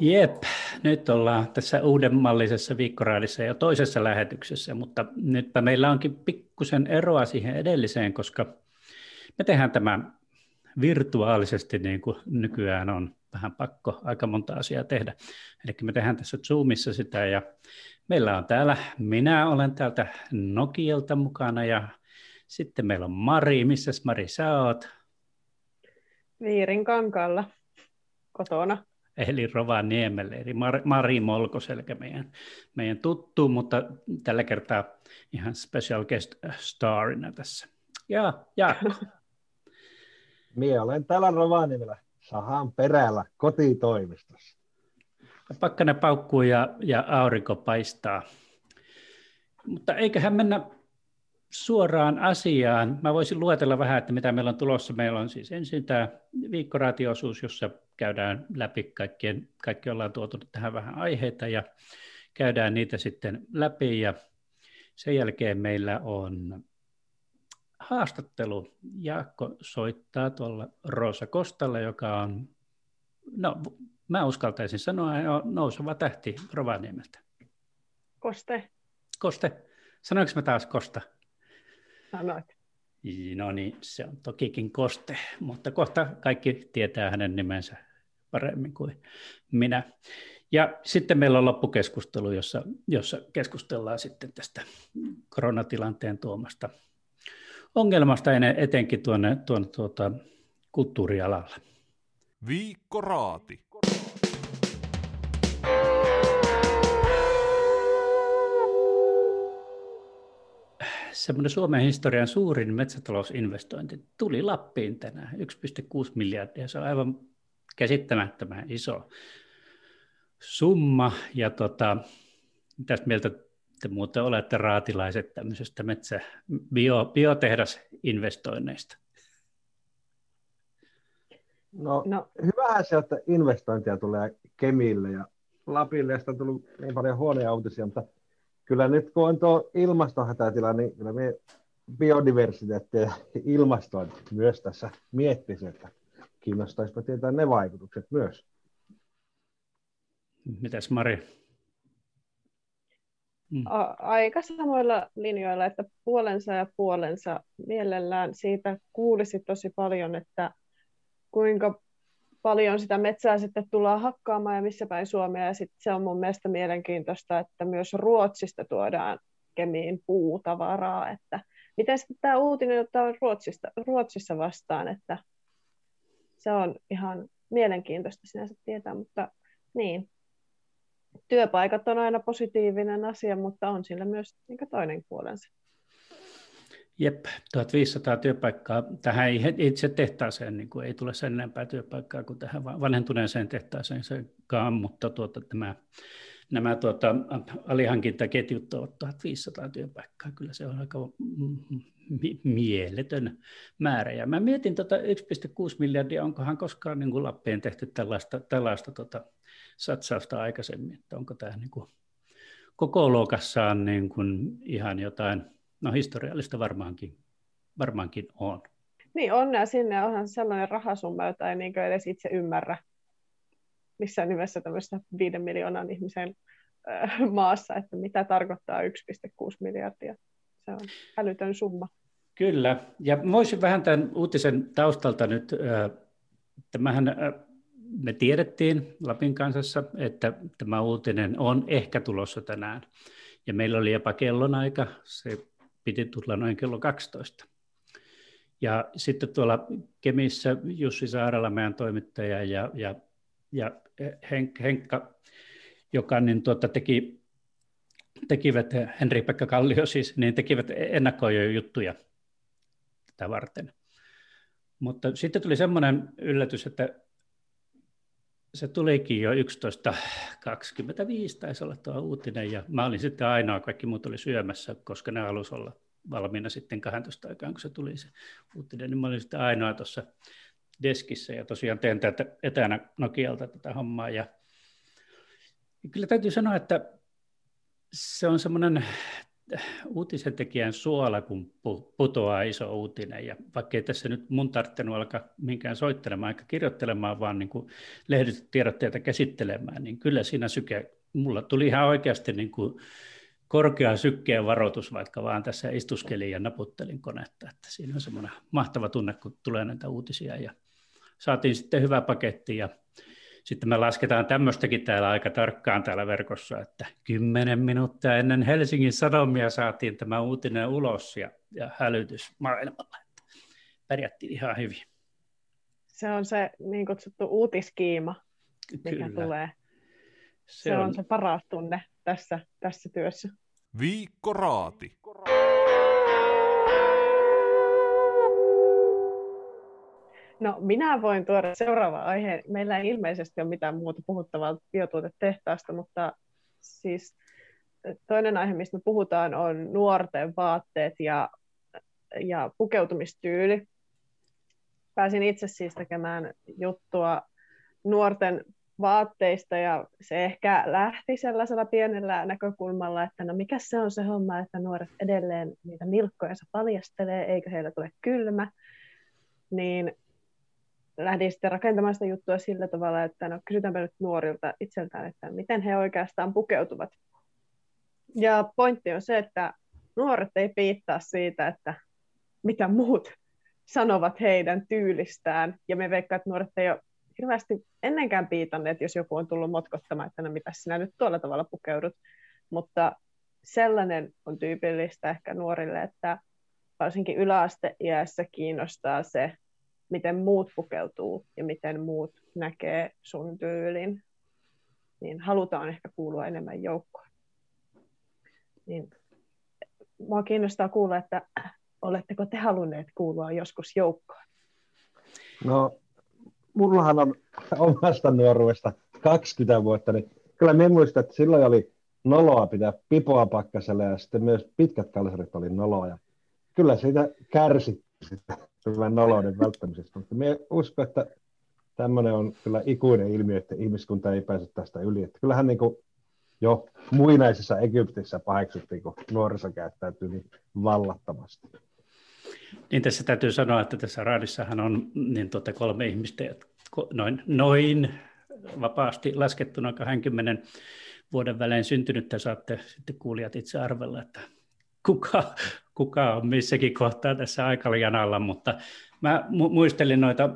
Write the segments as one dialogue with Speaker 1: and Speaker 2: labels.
Speaker 1: Jep, nyt ollaan tässä uudenmallisessa viikkoraadissa ja toisessa lähetyksessä, mutta nytpä meillä onkin pikkusen eroa siihen edelliseen, koska me tehdään tämä virtuaalisesti niin kuin nykyään on vähän pakko aika monta asiaa tehdä. Eli me tehdään tässä Zoomissa sitä ja meillä on täällä, minä olen täältä Nokialta mukana ja sitten meillä on Mari. Missä Mari sä oot?
Speaker 2: Viirin kankalla kotona
Speaker 1: eli Rovaniemelle, eli Mar- Mari Molkoselkä meidän, meidän tuttu, mutta tällä kertaa ihan special guest starina tässä. Ja Jaakko.
Speaker 3: Mie olen täällä Rovaniemellä Sahan perällä kotitoimistossa.
Speaker 1: Pakkanen paukkuu ja, ja aurinko paistaa. Mutta eiköhän mennä suoraan asiaan. Mä voisin luetella vähän, että mitä meillä on tulossa. Meillä on siis ensin tämä viikkoraatiosuus, jossa käydään läpi kaikkien, kaikki ollaan tuotu tähän vähän aiheita ja käydään niitä sitten läpi ja sen jälkeen meillä on haastattelu. Jaakko soittaa tuolla Roosa Kostalla, joka on, no mä uskaltaisin sanoa, nouseva tähti Rovaniemeltä.
Speaker 2: Koste.
Speaker 1: Koste. Sanoinko mä taas Kosta?
Speaker 2: Sanoit.
Speaker 1: No niin, se on tokikin Koste, mutta kohta kaikki tietää hänen nimensä paremmin kuin minä. Ja sitten meillä on loppukeskustelu, jossa, jossa keskustellaan sitten tästä koronatilanteen tuomasta ongelmasta etenkin tuonne, tuonne tuota, kulttuurialalla.
Speaker 4: Viikko Raati.
Speaker 1: Semmoinen Suomen historian suurin metsätalousinvestointi tuli Lappiin tänään, 1,6 miljardia. Se on aivan käsittämättömän iso summa. Ja tota, mitäs mieltä te muuten olette raatilaiset tämmöisestä metsä, bio, biotehdasinvestoinneista?
Speaker 3: No, no. hyvähän se, että investointia tulee Kemille ja Lapille, ja sitä on tullut niin paljon huonoja uutisia, mutta kyllä nyt kun on tuo ilmastohätätila, niin kyllä me biodiversiteetti ja ilmastoa myös tässä miettisi, että kiinnostaisipa tietää ne vaikutukset myös.
Speaker 1: Mitäs Mari?
Speaker 2: Mm. Aika samoilla linjoilla, että puolensa ja puolensa mielellään siitä kuulisi tosi paljon, että kuinka paljon sitä metsää sitten tullaan hakkaamaan ja missä päin Suomea. Ja sitten se on mun mielestä mielenkiintoista, että myös Ruotsista tuodaan Kemiin puutavaraa. Että miten sitten tämä uutinen ottaa Ruotsista, Ruotsissa vastaan, että se on ihan mielenkiintoista sinänsä tietää, mutta niin. Työpaikat on aina positiivinen asia, mutta on sillä myös toinen puolensa.
Speaker 1: Jep, 1500 työpaikkaa. Tähän itse tehtaaseen niin kuin ei tule sen enempää työpaikkaa kuin tähän vanhentuneeseen tehtaaseen sekaan, mutta tuota, tämä, nämä tuota, alihankintaketjut ovat 1500 työpaikkaa. Kyllä se on aika mieletön määrä. Ja mä mietin tota 1,6 miljardia, onkohan koskaan niin kuin Lappiin tehty tällaista, tällaista tota satsausta aikaisemmin, että onko tämä niin kuin koko luokassaan niin kuin ihan jotain, no historiallista varmaankin, varmaankin on.
Speaker 2: Niin on, ja sinne onhan sellainen rahasumma, jota ei niin edes itse ymmärrä missään nimessä tämmöistä viiden miljoonan ihmisen maassa, että mitä tarkoittaa 1,6 miljardia. Se on älytön summa.
Speaker 1: Kyllä, ja voisin vähän tämän uutisen taustalta nyt, tämähän me tiedettiin Lapin kansassa, että tämä uutinen on ehkä tulossa tänään. Ja meillä oli jopa kellonaika, se piti tulla noin kello 12. Ja sitten tuolla Kemissä Jussi Saarala, meidän toimittaja, ja, ja, ja Henk, Henkka, joka niin tuota, teki, tekivät, Henri-Pekka Kallio siis, niin tekivät ennakkoja tätä varten. Mutta sitten tuli semmoinen yllätys, että se tulikin jo 11.25, taisi olla tuo uutinen, ja mä olin sitten ainoa, kaikki muut oli syömässä, koska ne halusi olla valmiina sitten 12 aikaan, kun se tuli se uutinen, niin mä olin sitten ainoa tuossa deskissä, ja tosiaan teen tätä etänä Nokialta tätä hommaa, ja, ja kyllä täytyy sanoa, että se on semmoinen uutisen tekijän suola, kun putoaa iso uutinen. Ja vaikka ei tässä nyt mun tarvitsenut alkaa minkään soittelemaan eikä kirjoittelemaan, vaan niin kuin lehdistötiedotteita käsittelemään, niin kyllä siinä syke, mulla tuli ihan oikeasti niin kuin korkea sykkeen varoitus, vaikka vaan tässä istuskelin ja naputtelin konetta. Että siinä on semmoinen mahtava tunne, kun tulee näitä uutisia. Ja saatiin sitten hyvä paketti ja sitten me lasketaan tämmöistäkin täällä aika tarkkaan täällä verkossa, että kymmenen minuuttia ennen Helsingin Sanomia saatiin tämä uutinen ulos ja, ja hälytys maailmalla. Pärjättiin ihan hyvin.
Speaker 2: Se on se niin kutsuttu uutiskiima, mikä Kyllä. tulee. Se, se on... on se paras tunne tässä, tässä työssä.
Speaker 4: Viikko Raati.
Speaker 2: No minä voin tuoda seuraava aihe. Meillä ei ilmeisesti ole mitään muuta puhuttavaa biotuotetehtaasta, mutta siis toinen aihe, mistä me puhutaan, on nuorten vaatteet ja, ja pukeutumistyyli. Pääsin itse siis tekemään juttua nuorten vaatteista ja se ehkä lähti sellaisella pienellä näkökulmalla, että no mikä se on se homma, että nuoret edelleen niitä nilkkojensa paljastelee, eikö heillä tule kylmä, niin lähdin sitten rakentamaan sitä juttua sillä tavalla, että no kysytäänpä nyt nuorilta itseltään, että miten he oikeastaan pukeutuvat. Ja pointti on se, että nuoret ei piittaa siitä, että mitä muut sanovat heidän tyylistään. Ja me veikkaan, että nuoret ei ole hirveästi ennenkään piitanneet, jos joku on tullut motkottamaan, että no mitä sinä nyt tuolla tavalla pukeudut. Mutta sellainen on tyypillistä ehkä nuorille, että varsinkin yläasteiässä kiinnostaa se, miten muut pukeutuu ja miten muut näkee sun tyylin. Niin halutaan ehkä kuulua enemmän joukkoon. Niin, mua kiinnostaa kuulla, että oletteko te halunneet kuulua joskus joukkoon?
Speaker 3: No mullahan on omasta nuoruudesta 20 vuotta, niin kyllä me muistan, että silloin oli noloa pitää pipoa pakkasella ja sitten myös pitkät kalsarit oli noloa. Ja kyllä siitä kärsi sitä nolouden välttämisestä, mutta me uskon, että tämmöinen on kyllä ikuinen ilmiö, että ihmiskunta ei pääse tästä yli. Että kyllähän niin kuin jo muinaisessa Egyptissä paheksuttiin, kun nuoriso käyttäytyy niin vallattomasti.
Speaker 1: Niin tässä täytyy sanoa, että tässä raadissahan on niin tuota kolme ihmistä, noin, noin vapaasti laskettuna 20 vuoden välein syntynyttä saatte sitten kuulijat itse arvella, että kuka, kuka on missäkin kohtaa tässä aikalijanalla, mutta mä muistelin noita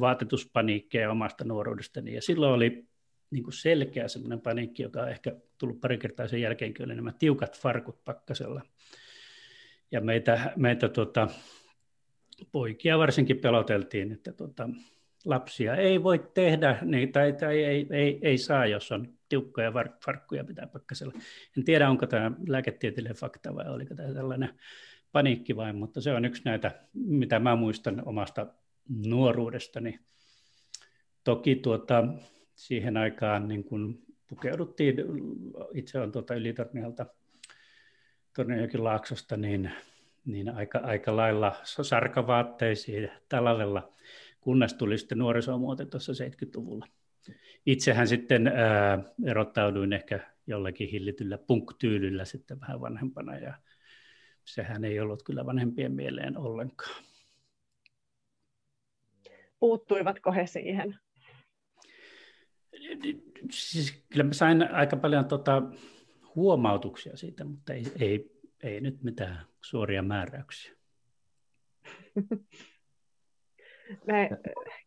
Speaker 1: vaatetuspaniikkeja omasta nuoruudestani, ja silloin oli niin kuin selkeä semmoinen paniikki, joka on ehkä tullut pari kertaa sen jälkeenkin, oli nämä tiukat farkut pakkasella. Ja meitä, meitä tota, poikia varsinkin peloteltiin, että tota, lapsia ei voi tehdä niin, tai, tai ei, ei, ei saa, jos on tiukkoja farkkuja pitää pakkasella. En tiedä, onko tämä lääketieteellinen fakta vai oliko tämä tällainen paniikki vain, mutta se on yksi näitä, mitä mä muistan omasta nuoruudestani. Toki tuota, siihen aikaan niin kun pukeuduttiin, itse on tuota Ylitornialta, Tornionjokin laaksosta, niin niin aika, aika lailla sarkavaatteisiin talvella, kunnes tuli sitten nuorisomuoto tuossa 70-luvulla. Itsehän sitten ää, erottauduin ehkä jollakin hillityllä punk-tyylillä sitten vähän vanhempana, ja sehän ei ollut kyllä vanhempien mieleen ollenkaan.
Speaker 2: Puuttuivatko he siihen?
Speaker 1: Siis, kyllä mä sain aika paljon tota, huomautuksia siitä, mutta ei, ei, ei nyt mitään suoria määräyksiä.
Speaker 2: Me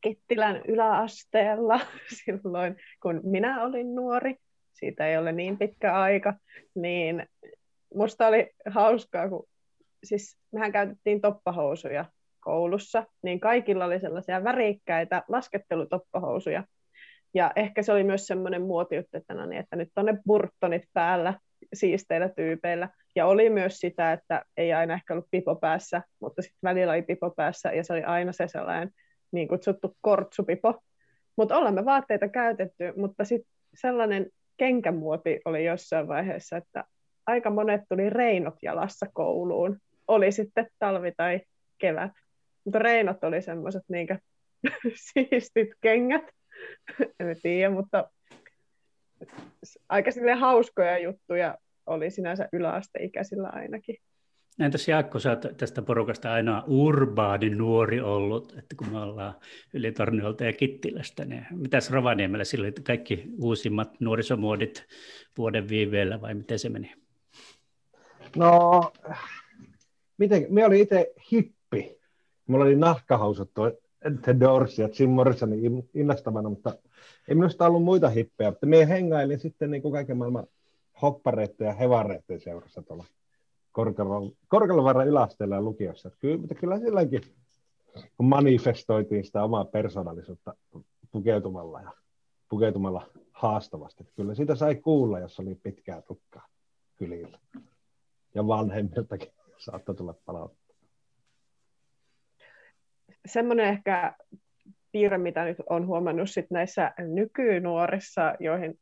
Speaker 2: Kittilän yläasteella silloin, kun minä olin nuori, siitä ei ole niin pitkä aika, niin musta oli hauskaa, kun siis mehän käytettiin toppahousuja koulussa, niin kaikilla oli sellaisia värikkäitä laskettelutoppahousuja. Ja ehkä se oli myös semmoinen muoti, no niin, että nyt on ne burtonit päällä siisteillä tyypeillä. Ja oli myös sitä, että ei aina ehkä ollut pipo päässä, mutta sitten välillä oli pipo päässä ja se oli aina se sellainen niin kutsuttu kortsupipo. Mutta olemme vaatteita käytetty, mutta sitten sellainen kenkämuoti oli jossain vaiheessa, että aika monet tuli reinot jalassa kouluun. Oli sitten talvi tai kevät. Mutta reinot oli semmoiset niinkä siistit kengät. en tiedä, mutta aika hauskoja juttuja oli sinänsä yläasteikäisillä ainakin.
Speaker 1: Entäs Jaakko, sä oot tästä porukasta ainoa urbaani nuori ollut, että kun me ollaan yli Torniolta ja Kittilästä, niin mitäs Rovaniemellä silloin kaikki uusimmat nuorisomuodit vuoden viiveellä vai miten se meni?
Speaker 3: No, miten, me oli itse hippi. Mulla oli nahkahausut The Doors ja Jim Morrisonin innostavana, mutta ei minusta ollut muita hippejä, mutta me hengailin sitten niin kuin kaiken maailman hoppareiden ja hevareiden seurassa tuolla Korkealavaaran yläasteella ja lukiossa. Kyllä, mutta kyllä silläkin manifestoitiin sitä omaa persoonallisuutta pukeutumalla ja pukeutumalla haastavasti. Kyllä siitä sai kuulla, jos oli pitkää tukkaa kylillä. Ja vanhemmiltakin saattoi tulla palautetta.
Speaker 2: Semmoinen ehkä piirre, mitä nyt on huomannut sit näissä nykynuorissa, joihin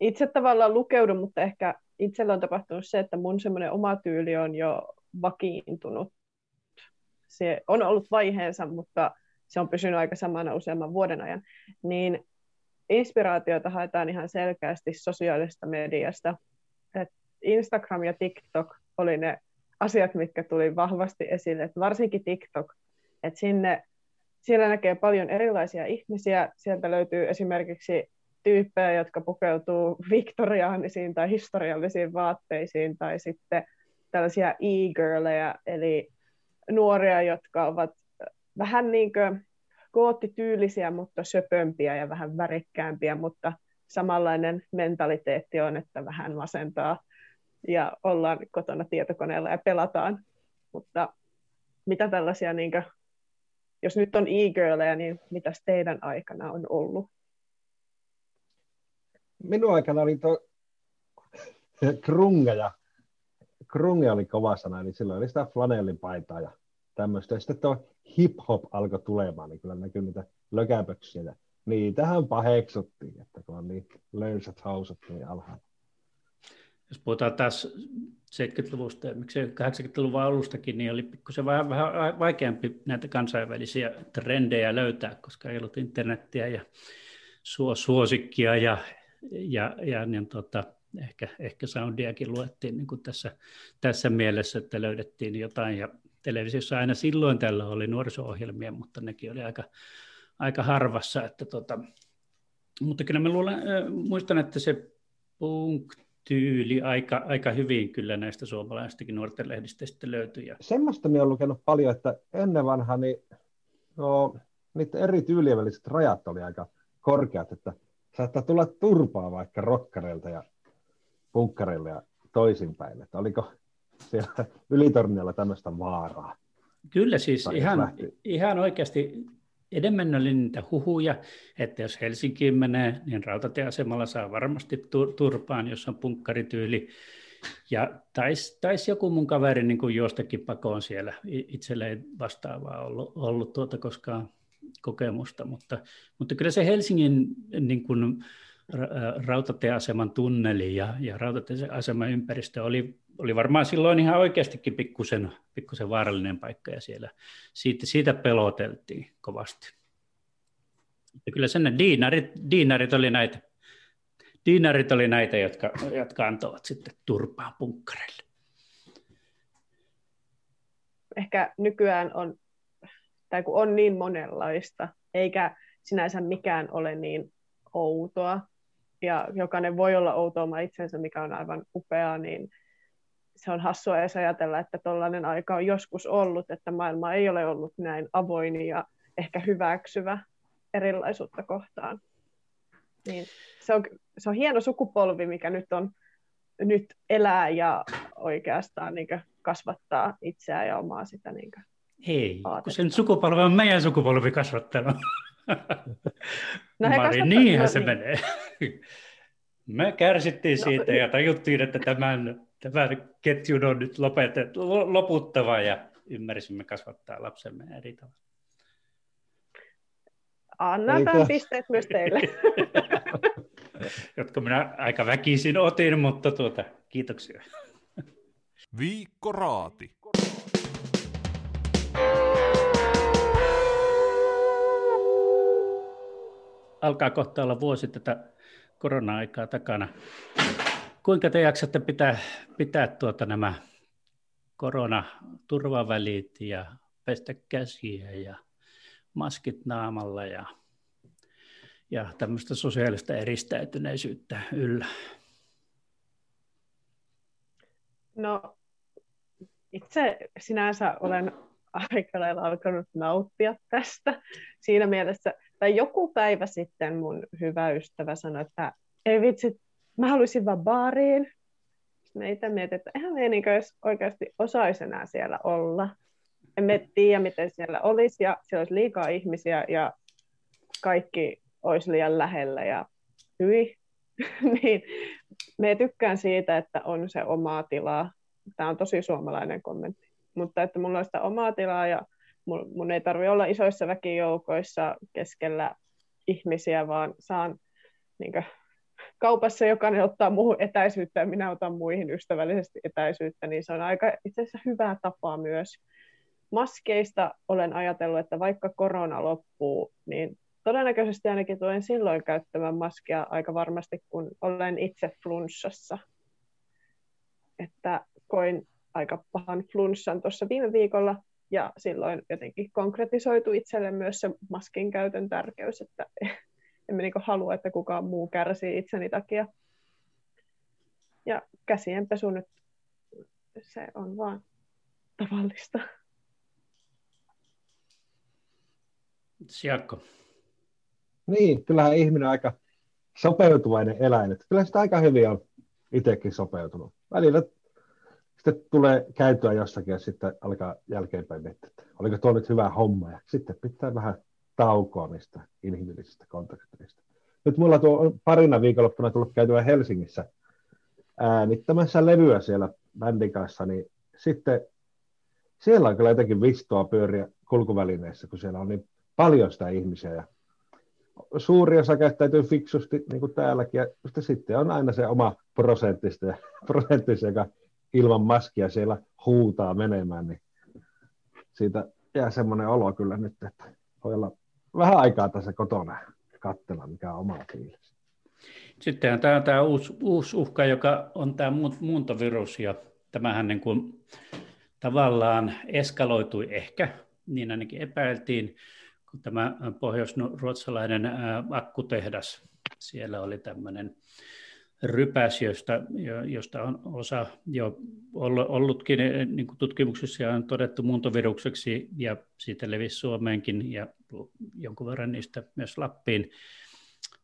Speaker 2: itse tavallaan lukeudun, mutta ehkä itsellä on tapahtunut se, että mun semmoinen oma tyyli on jo vakiintunut. Se on ollut vaiheensa, mutta se on pysynyt aika samana useamman vuoden ajan. Niin inspiraatiota haetaan ihan selkeästi sosiaalisesta mediasta. Et Instagram ja TikTok oli ne asiat, mitkä tuli vahvasti esille, Et varsinkin TikTok. Et sinne, siellä näkee paljon erilaisia ihmisiä. Sieltä löytyy esimerkiksi tyyppejä, jotka pukeutuu viktoriaanisiin tai historiallisiin vaatteisiin, tai sitten tällaisia e-girleja, eli nuoria, jotka ovat vähän niin kuin koottityylisiä, mutta söpömpiä ja vähän värikkäämpiä, mutta samanlainen mentaliteetti on, että vähän masentaa ja ollaan kotona tietokoneella ja pelataan. Mutta mitä tällaisia, niin jos nyt on e-girleja, niin mitä teidän aikana on ollut?
Speaker 3: minun aikana oli tuo krunge ja krunge oli kova sana, niin silloin oli sitä flanellipaitaa ja tämmöistä. Ja sitten tuo hip-hop alkoi tulemaan, niin kyllä näkyy niitä lökäpöksiä. Niitähän paheksuttiin, että kun on niin löysät hausut niin alhaalla.
Speaker 1: Jos puhutaan taas 70-luvusta ja miksei 80-luvun alustakin, niin oli pikkusen vähän, vähän vaikeampi näitä kansainvälisiä trendejä löytää, koska ei ollut internettiä ja suosikkia ja ja, ja niin tota, ehkä, ehkä soundiakin luettiin niin kuin tässä, tässä mielessä, että löydettiin jotain. Ja televisiossa aina silloin tällä oli nuoriso-ohjelmia, mutta nekin oli aika, aika harvassa. Että tota, mutta kyllä mä luulen, muistan, että se punk-tyyli aika, aika hyvin kyllä näistä suomalaisistakin nuorten lehdistä sitten löytyi. Ja...
Speaker 3: Semmoista minä olen lukenut paljon, että ennen vanha niin, no, niiden eri tyylien väliset rajat oli aika korkeat, että saattaa tulla turpaa vaikka rokkareilta ja punkkareilta ja toisinpäin. Että oliko siellä ylitornilla tämmöistä vaaraa?
Speaker 1: Kyllä siis ihan, ihan oikeasti enemmän oli niitä huhuja, että jos Helsinkiin menee, niin rautatieasemalla saa varmasti turpaan, jos on punkkarityyli. Ja taisi tais joku mun kaveri niin kuin jostakin pakoon siellä, itselle ei vastaavaa ollut, ollut tuota koskaan kokemusta, mutta, mutta kyllä se Helsingin niin kuin, rautatieaseman tunneli ja, ja rautatieaseman ympäristö oli, oli varmaan silloin ihan oikeastikin pikkusen, pikkusen vaarallinen paikka ja siellä siitä, siitä peloteltiin kovasti. Ja kyllä sen diinarit, diinarit oli näitä, diinarit oli näitä jotka, jotka antoivat sitten turpaa punkkareille.
Speaker 2: Ehkä nykyään on tai kun on niin monenlaista, eikä sinänsä mikään ole niin outoa, ja jokainen voi olla outoama itsensä, mikä on aivan upeaa, niin se on hassua edes ajatella, että tällainen aika on joskus ollut, että maailma ei ole ollut näin avoin ja ehkä hyväksyvä erilaisuutta kohtaan. Niin se, on, se on hieno sukupolvi, mikä nyt on nyt elää ja oikeastaan niin kasvattaa itseään ja omaa sitä niin
Speaker 1: ei, aatetta. kun sen sukupolvi on meidän sukupolvi kasvattanut.
Speaker 2: No
Speaker 1: Mari, niinhän se niin. menee. Me kärsittiin no, siitä ja tajuttiin, että tämän, tämän ketjun on nyt lopetettu, loputtava ja ymmärsimme kasvattaa lapsemme eri tavalla.
Speaker 2: Annetaan pisteet myös teille.
Speaker 1: Jotka minä aika väkisin otin, mutta tuota, kiitoksia.
Speaker 4: Viikko
Speaker 1: alkaa kohta olla vuosi tätä korona-aikaa takana. kuinka te jaksatte pitää, pitää tuota nämä koronaturvavälit ja pestä käsiä ja maskit naamalla ja, ja tämmöistä sosiaalista eristäytyneisyyttä yllä?
Speaker 2: No itse sinänsä olen aika lailla alkanut nauttia tästä siinä mielessä, tai joku päivä sitten mun hyvä ystävä sanoi, että ei vitsi, mä haluaisin vaan baariin. Sitten me itse mietin, että eihän me niin oikeasti osaisi enää siellä olla. Emme tiedä, miten siellä olisi, ja siellä olisi liikaa ihmisiä, ja kaikki olisi liian lähellä, ja hyi. niin me tykkään siitä, että on se omaa tilaa. Tämä on tosi suomalainen kommentti. Mutta että mulla on sitä omaa tilaa, ja mun, mun ei tarvi olla isoissa väkijoukoissa keskellä ihmisiä, vaan saan niin kuin, kaupassa jokainen ottaa muuhun etäisyyttä ja minä otan muihin ystävällisesti etäisyyttä, niin se on aika itse asiassa hyvä tapa myös. Maskeista olen ajatellut, että vaikka korona loppuu, niin todennäköisesti ainakin tulen silloin käyttämään maskia aika varmasti, kun olen itse flunssassa. Että koin aika pahan flunssan tuossa viime viikolla, ja silloin jotenkin konkretisoitu itselle myös se maskin käytön tärkeys, että emme niin halua, että kukaan muu kärsii itseni takia. Ja käsienpesu nyt, se on vaan tavallista.
Speaker 1: Siakko.
Speaker 3: Niin, kyllähän ihminen on aika sopeutuvainen eläin. Että kyllä sitä aika hyvin on itsekin sopeutunut. Välillä sitten tulee käytyä jossakin ja sitten alkaa jälkeenpäin miettiä, että oliko tuo nyt hyvä homma. Ja sitten pitää vähän taukoa niistä inhimillisistä kontakteista. Nyt mulla tuo parina viikonloppuna tullut käytyä Helsingissä äänittämässä levyä siellä bändin kanssa, niin sitten siellä on kyllä jotenkin vistoa pyöriä kulkuvälineissä, kun siellä on niin paljon sitä ihmisiä ja suuri osa käyttäytyy fiksusti, niin kuin täälläkin, ja sitten on aina se oma prosenttista prosenttista, joka ilman maskia siellä huutaa menemään, niin siitä jää semmoinen olo kyllä nyt, että voi olla vähän aikaa tässä kotona katsella, mikä on oma fiilis.
Speaker 1: Sitten tämä on tämä uusi, uusi uhka, joka on tämä muuntovirus, ja tämähän niin kuin tavallaan eskaloitui ehkä, niin ainakin epäiltiin, kun tämä pohjoisruotsalainen akkutehdas, siellä oli tämmöinen rypäs, josta, josta on osa jo ollutkin niin kuin tutkimuksissa on todettu muuntovirukseksi ja siitä levisi Suomeenkin ja jonkun verran niistä myös Lappiin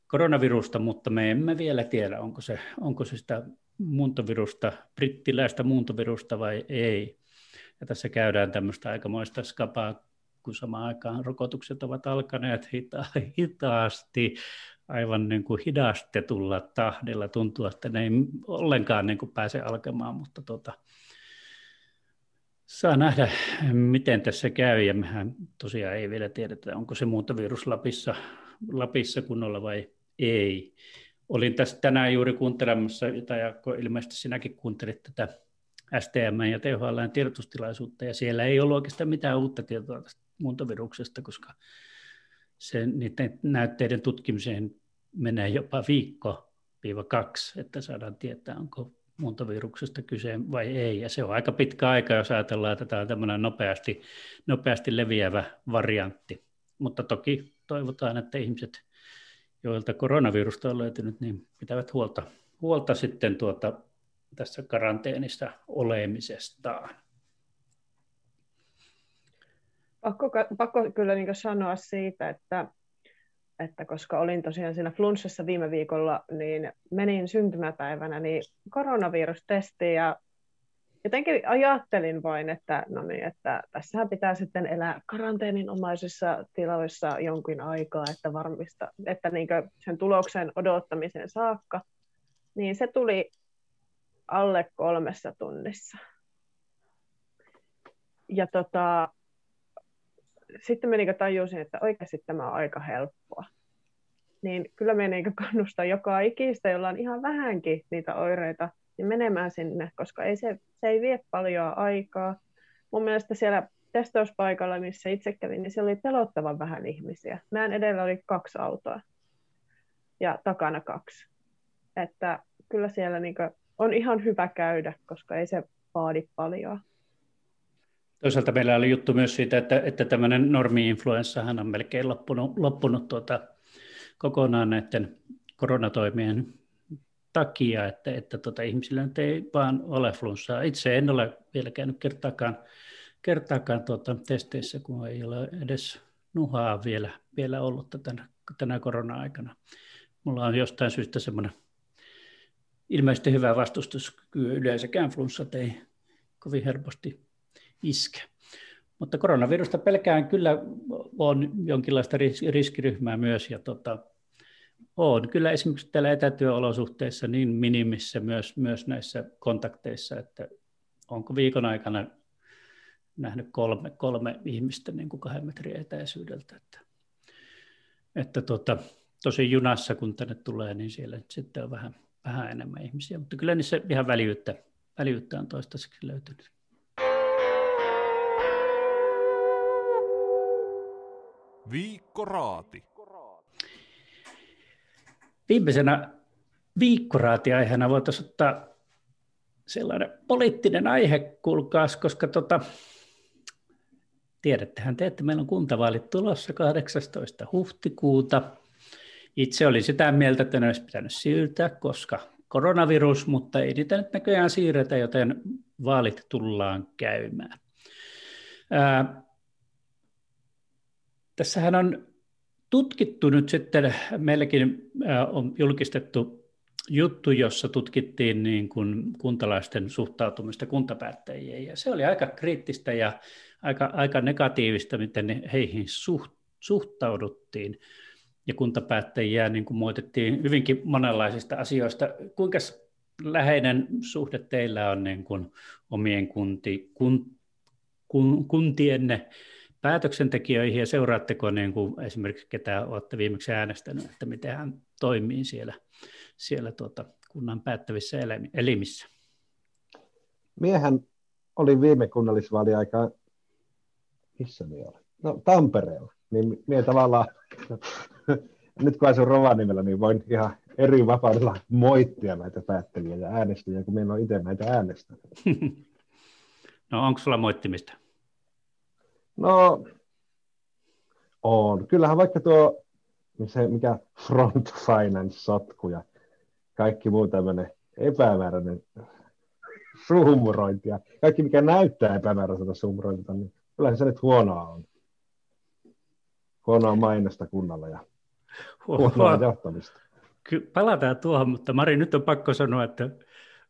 Speaker 1: koronavirusta, mutta me emme vielä tiedä, onko se, onko se sitä muuntovirusta, brittiläistä muuntovirusta vai ei. Ja tässä käydään tämmöistä aikamoista skapaa, kun samaan aikaan rokotukset ovat alkaneet hita- hitaasti aivan niin kuin hidastetulla tahdilla. Tuntuu, että ne ei ollenkaan niin kuin pääse alkamaan, mutta tota, saa nähdä, miten tässä käy. Ja mehän tosiaan ei vielä tiedetä, onko se muuntovirus Lapissa, Lapissa kunnolla vai ei. Olin tässä tänään juuri kuuntelemassa, tai ilmeisesti sinäkin kuuntelit tätä STM ja THL tiedotustilaisuutta, ja siellä ei ollut oikeastaan mitään uutta tietoa tästä muuntoviruksesta, koska se, niiden näytteiden tutkimiseen menee jopa viikko viiva kaksi, että saadaan tietää, onko muuntoviruksesta kyse vai ei. Ja se on aika pitkä aika, jos ajatellaan, että tämä on tämmöinen nopeasti, nopeasti leviävä variantti. Mutta toki toivotaan, että ihmiset, joilta koronavirusta on löytynyt, niin pitävät huolta, huolta sitten tuota, tässä karanteenissa olemisestaan.
Speaker 2: Pakko, pakko kyllä niin sanoa siitä, että, että koska olin tosiaan siinä flunssassa viime viikolla, niin menin syntymäpäivänä niin koronavirustestiin ja jotenkin ajattelin vain, että, no niin, että tässähän pitää sitten elää karanteeninomaisissa tiloissa jonkin aikaa, että varmista, että niin sen tuloksen odottamiseen saakka, niin se tuli alle kolmessa tunnissa. Ja tota, sitten mä niinku tajusin, että oikeasti tämä on aika helppoa. Niin kyllä me niinku kannustan joka ikistä, jolla on ihan vähänkin niitä oireita, niin menemään sinne, koska ei se, se ei vie paljon aikaa. Mun mielestä siellä testauspaikalla, missä itse kävin, niin siellä oli pelottavan vähän ihmisiä. Meidän edellä oli kaksi autoa ja takana kaksi. Että kyllä siellä niinku on ihan hyvä käydä, koska ei se vaadi paljon.
Speaker 1: Toisaalta meillä oli juttu myös siitä, että, että tämmöinen normi-influenssahan on melkein loppunut, loppunut tuota, kokonaan näiden koronatoimien takia, että, että tuota, ihmisillä nyt ei vaan ole flunssaa. Itse en ole vielä käynyt kertaakaan, kertaakaan tuota, testeissä, kun ei ole edes nuhaa vielä, vielä ollut tänä, tänä korona-aikana. Mulla on jostain syystä semmoinen ilmeisesti hyvä vastustuskyky yleensäkään flunssat ei kovin helposti iske. Mutta koronavirusta pelkään kyllä on jonkinlaista riskiryhmää myös ja tota, on kyllä esimerkiksi täällä etätyöolosuhteissa niin minimissä myös, myös näissä kontakteissa, että onko viikon aikana nähnyt kolme, kolme ihmistä niin kuin kahden metrin etäisyydeltä. Että, että tota, tosi junassa kun tänne tulee, niin siellä sitten on vähän, vähän enemmän ihmisiä, mutta kyllä niissä ihan väljyyttä, väljyyttä on toistaiseksi löytynyt.
Speaker 4: Viikko Raati.
Speaker 1: Viimeisenä viikkoraatiaiheena voitaisiin ottaa sellainen poliittinen aihe, kuulkaas, koska tota, tiedättehän te, että meillä on kuntavaalit tulossa 18. huhtikuuta. Itse olin sitä mieltä, että ne olisi pitänyt siirtää, koska koronavirus, mutta ei niitä nyt näköjään siirretä, joten vaalit tullaan käymään. Ää, tässähän on tutkittu nyt sitten, meilläkin on julkistettu juttu, jossa tutkittiin niin kuin kuntalaisten suhtautumista kuntapäättäjiin, ja se oli aika kriittistä ja aika, aika negatiivista, miten heihin suht, suhtauduttiin, ja kuntapäättäjiä niin kuin moitettiin hyvinkin monenlaisista asioista. Kuinka läheinen suhde teillä on niin kuin omien kunti, kun, kun, kuntienne päätöksentekijöihin ja seuraatteko niin kuin esimerkiksi ketä olette viimeksi äänestänyt, että miten hän toimii siellä, siellä tuota, kunnan päättävissä elimissä?
Speaker 3: Miehän oli viime kunnallisvaaliaikaan, missä me oli? No Tampereella. Niin mie tavallaan, nyt kun asun Rovaniemellä, niin voin ihan eri vapaudella moittia näitä päättäjiä ja äänestäjiä, kun minä olen itse näitä äänestänyt.
Speaker 1: No onko sulla moittimista?
Speaker 3: No, on. Kyllähän vaikka tuo, se, mikä front finance-sotku ja kaikki muu tämmöinen epämääräinen suhumurointi ja kaikki, mikä näyttää epämääräiseltä suhumurointilta, niin kyllähän se nyt huonoa on. Huonoa mainosta kunnalla ja huonoa johtamista.
Speaker 1: Kyllä palataan tuohon, mutta Mari, nyt on pakko sanoa, että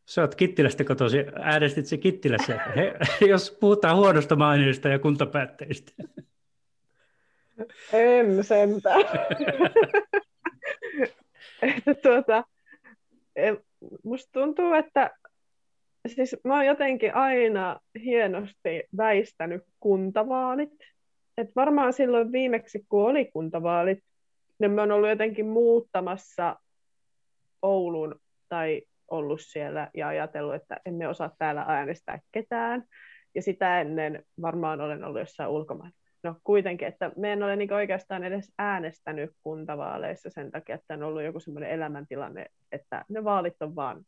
Speaker 1: Sä oot Kittilästä kotosi, äänestit se Kittilässä, He, jos puhutaan huonosta mainiosta ja kuntapäätteistä.
Speaker 2: En sentään. että tuota, musta tuntuu, että siis mä oon jotenkin aina hienosti väistänyt kuntavaalit. Et varmaan silloin viimeksi, kun oli kuntavaalit, niin mä oon ollut jotenkin muuttamassa Oulun tai ollut siellä ja ajatellut, että emme osaa täällä äänestää ketään. Ja sitä ennen varmaan olen ollut jossain ulkomailla. No kuitenkin, että me en ole niin oikeastaan edes äänestänyt kuntavaaleissa sen takia, että on ollut joku semmoinen elämäntilanne, että ne vaalit on vaan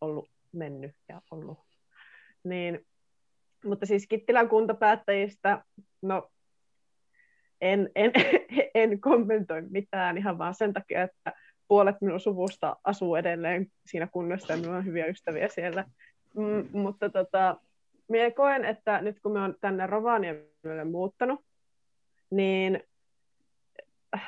Speaker 2: ollut mennyt ja ollut. Niin, mutta siis Kittilän kuntapäättäjistä, no en, en, en kommentoi mitään ihan vaan sen takia, että puolet minun suvusta asuu edelleen siinä kunnassa ja minulla on hyviä ystäviä siellä. Mm, mutta tota, minä koen, että nyt kun me on tänne Rovaniemelle muuttanut, niin äh,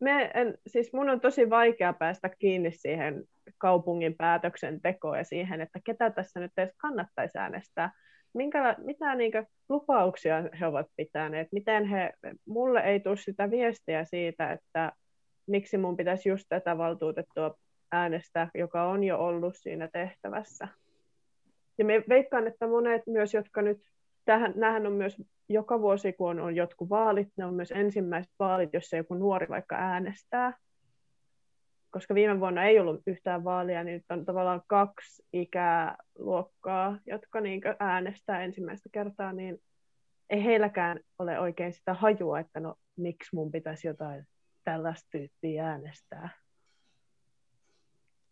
Speaker 2: me en, siis mun on tosi vaikea päästä kiinni siihen kaupungin päätöksentekoon ja siihen, että ketä tässä nyt edes kannattaisi äänestää. Minkä, mitä niinkö lupauksia he ovat pitäneet, miten he, mulle ei tule sitä viestiä siitä, että miksi mun pitäisi just tätä valtuutettua äänestää, joka on jo ollut siinä tehtävässä. Ja me veikkaan, että monet myös, jotka nyt, tähän, nämähän on myös joka vuosi, kun on, on jotkut vaalit, ne on myös ensimmäiset vaalit, jos se joku nuori vaikka äänestää. Koska viime vuonna ei ollut yhtään vaalia, niin nyt on tavallaan kaksi ikäluokkaa, jotka niin äänestää ensimmäistä kertaa, niin ei heilläkään ole oikein sitä hajua, että no miksi mun pitäisi jotain tällaista tyyppiä äänestää.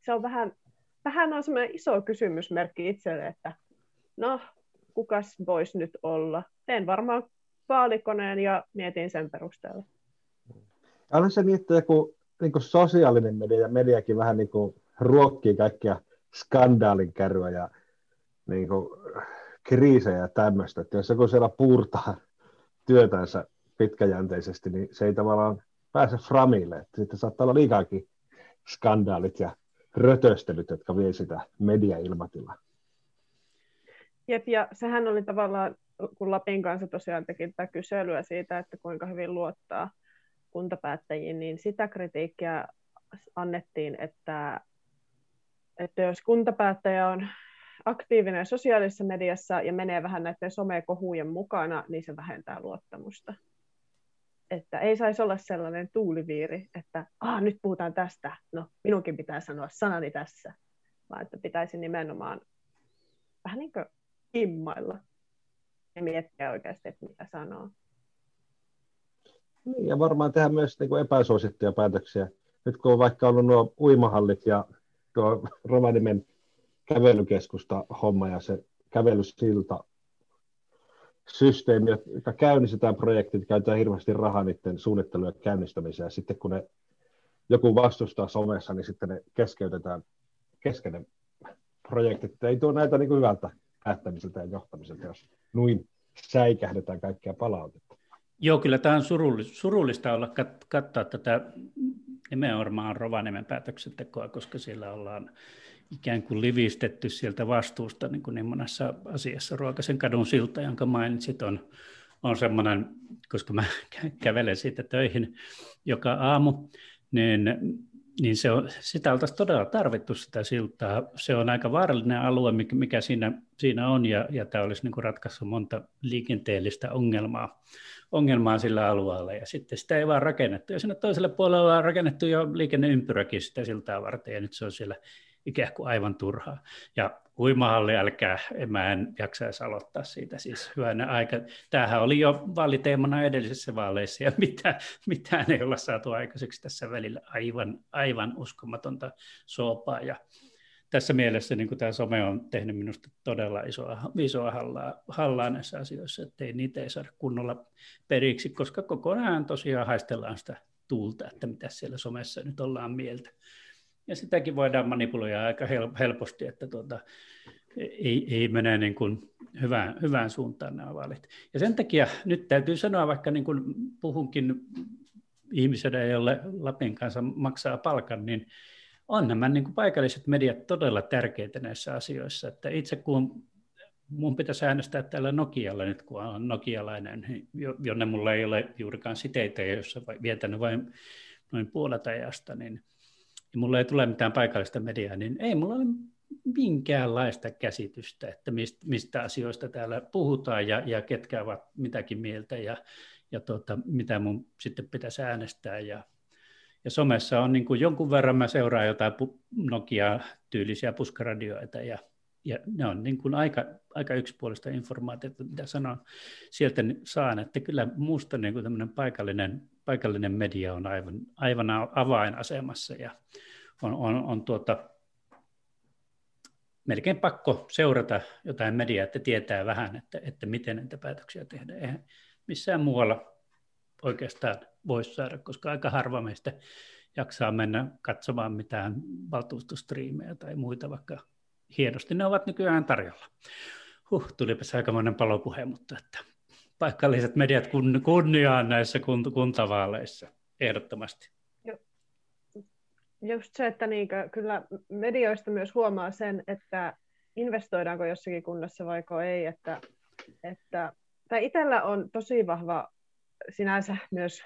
Speaker 2: Se on vähän vähän on semmoinen iso kysymysmerkki itselle, että no, kukas voisi nyt olla. Teen varmaan vaalikoneen ja mietin sen perusteella.
Speaker 3: Onhan se että joku niin kuin sosiaalinen media ja mediakin vähän niin kuin ruokkii kaikkia skandaalin kärryä ja niin kuin kriisejä ja tämmöistä. Että jos joku siellä puurtaa työtänsä pitkäjänteisesti, niin se ei tavallaan pääse framille. Että sitten saattaa olla liikaakin skandaalit ja rötöstelyt, jotka vie sitä mediailmatilaa.
Speaker 2: Jep, ja sehän oli tavallaan, kun Lapin kanssa tosiaan teki tätä kyselyä siitä, että kuinka hyvin luottaa kuntapäättäjiin, niin sitä kritiikkiä annettiin, että, että jos kuntapäättäjä on aktiivinen sosiaalisessa mediassa ja menee vähän näiden somekohujen mukana, niin se vähentää luottamusta. Että ei saisi olla sellainen tuuliviiri, että ah, nyt puhutaan tästä, no minunkin pitää sanoa sanani tässä, vaan että pitäisi nimenomaan vähän niin kuin himmailla ja miettiä oikeasti, että mitä sanoo.
Speaker 3: Niin, ja varmaan tehdä myös niin kuin epäsuosittuja päätöksiä. Nyt kun on vaikka ollut nuo uimahallit ja tuo Rovaniemen kävelykeskusta homma ja se kävelysilta systeemi, joka käynnistetään projektit, käytetään hirveästi rahaa niiden suunnitteluun ja käynnistämiseen, ja sitten kun ne joku vastustaa somessa, niin sitten ne keskeytetään kesken projektit. Ei tuo näitä niin kuin hyvältä päättämiseltä ja johtamiselta, jos noin säikähdetään kaikkia palautetta.
Speaker 1: Joo, kyllä tämä on surullista olla kat- katsoa tätä nimenomaan Rovaniemen päätöksentekoa, koska siellä ollaan ikään kuin livistetty sieltä vastuusta niin, kuin niin monessa asiassa. Ruokasen kadun silta, jonka mainitsit, on, on semmoinen, koska mä kävelen siitä töihin joka aamu, niin, niin se on, sitä oltaisiin todella tarvittu sitä siltaa. Se on aika vaarallinen alue, mikä, siinä, siinä on, ja, ja tämä olisi niin ratkaissut monta liikenteellistä ongelmaa, ongelmaa sillä alueella, ja sitten sitä ei vaan rakennettu. Ja sinne toiselle puolelle on rakennettu jo liikenneympyräkin sitä siltaa varten, ja nyt se on siellä ikään kuin aivan turhaa. Ja uimahalli, älkää, mä en jaksa aloittaa siitä. Siis hyvänä aika. Tämähän oli jo vaaliteemana edellisessä vaaleissa ja mitään, mitään ei olla saatu aikaiseksi tässä välillä. Aivan, aivan uskomatonta soopaa. Ja tässä mielessä niin tämä some on tehnyt minusta todella isoa, isoa hallaa, hallaa näissä asioissa, että ei niitä ei saada kunnolla periksi, koska koko ajan tosiaan haistellaan sitä tuulta, että mitä siellä somessa nyt ollaan mieltä ja sitäkin voidaan manipuloida aika helposti, että tuota, ei, ei mene niin kuin hyvään, hyvään suuntaan nämä vaalit. Ja sen takia nyt täytyy sanoa, vaikka niin kuin puhunkin ihmiselle, jolle Lapin kanssa maksaa palkan, niin on nämä niin kuin paikalliset mediat todella tärkeitä näissä asioissa. Että itse kun mun pitäisi äänestää tällä Nokialla nyt, kun on nokialainen, jonne mulla ei ole juurikaan siteitä, jossa vietänyt vain noin puolet ajasta, niin ja mulla ei tule mitään paikallista mediaa, niin ei mulla ole minkäänlaista käsitystä, että mistä, mistä asioista täällä puhutaan ja, ja ketkä ovat mitäkin mieltä ja, ja tuota, mitä mun sitten pitäisi äänestää. Ja, ja somessa on niin kuin jonkun verran, mä seuraan jotain Nokia-tyylisiä puskaradioita ja, ja ne on niin kuin aika, aika yksipuolista informaatiota, mitä sanon. Sieltä saan, että kyllä minusta niin kuin paikallinen paikallinen media on aivan, aivan avainasemassa ja on, on, on tuota, melkein pakko seurata jotain mediaa, että tietää vähän, että, että miten näitä päätöksiä tehdään. Eihän missään muualla oikeastaan voisi saada, koska aika harva meistä jaksaa mennä katsomaan mitään valtuustostriimejä tai muita, vaikka hienosti ne ovat nykyään tarjolla. Huh, tulipas aikamoinen palopuhe, mutta että paikalliset mediat kunniaan näissä kuntavaaleissa, ehdottomasti.
Speaker 2: Just se, että niin, kyllä medioista myös huomaa sen, että investoidaanko jossakin kunnassa vai ei, että, että tai itsellä on tosi vahva sinänsä myös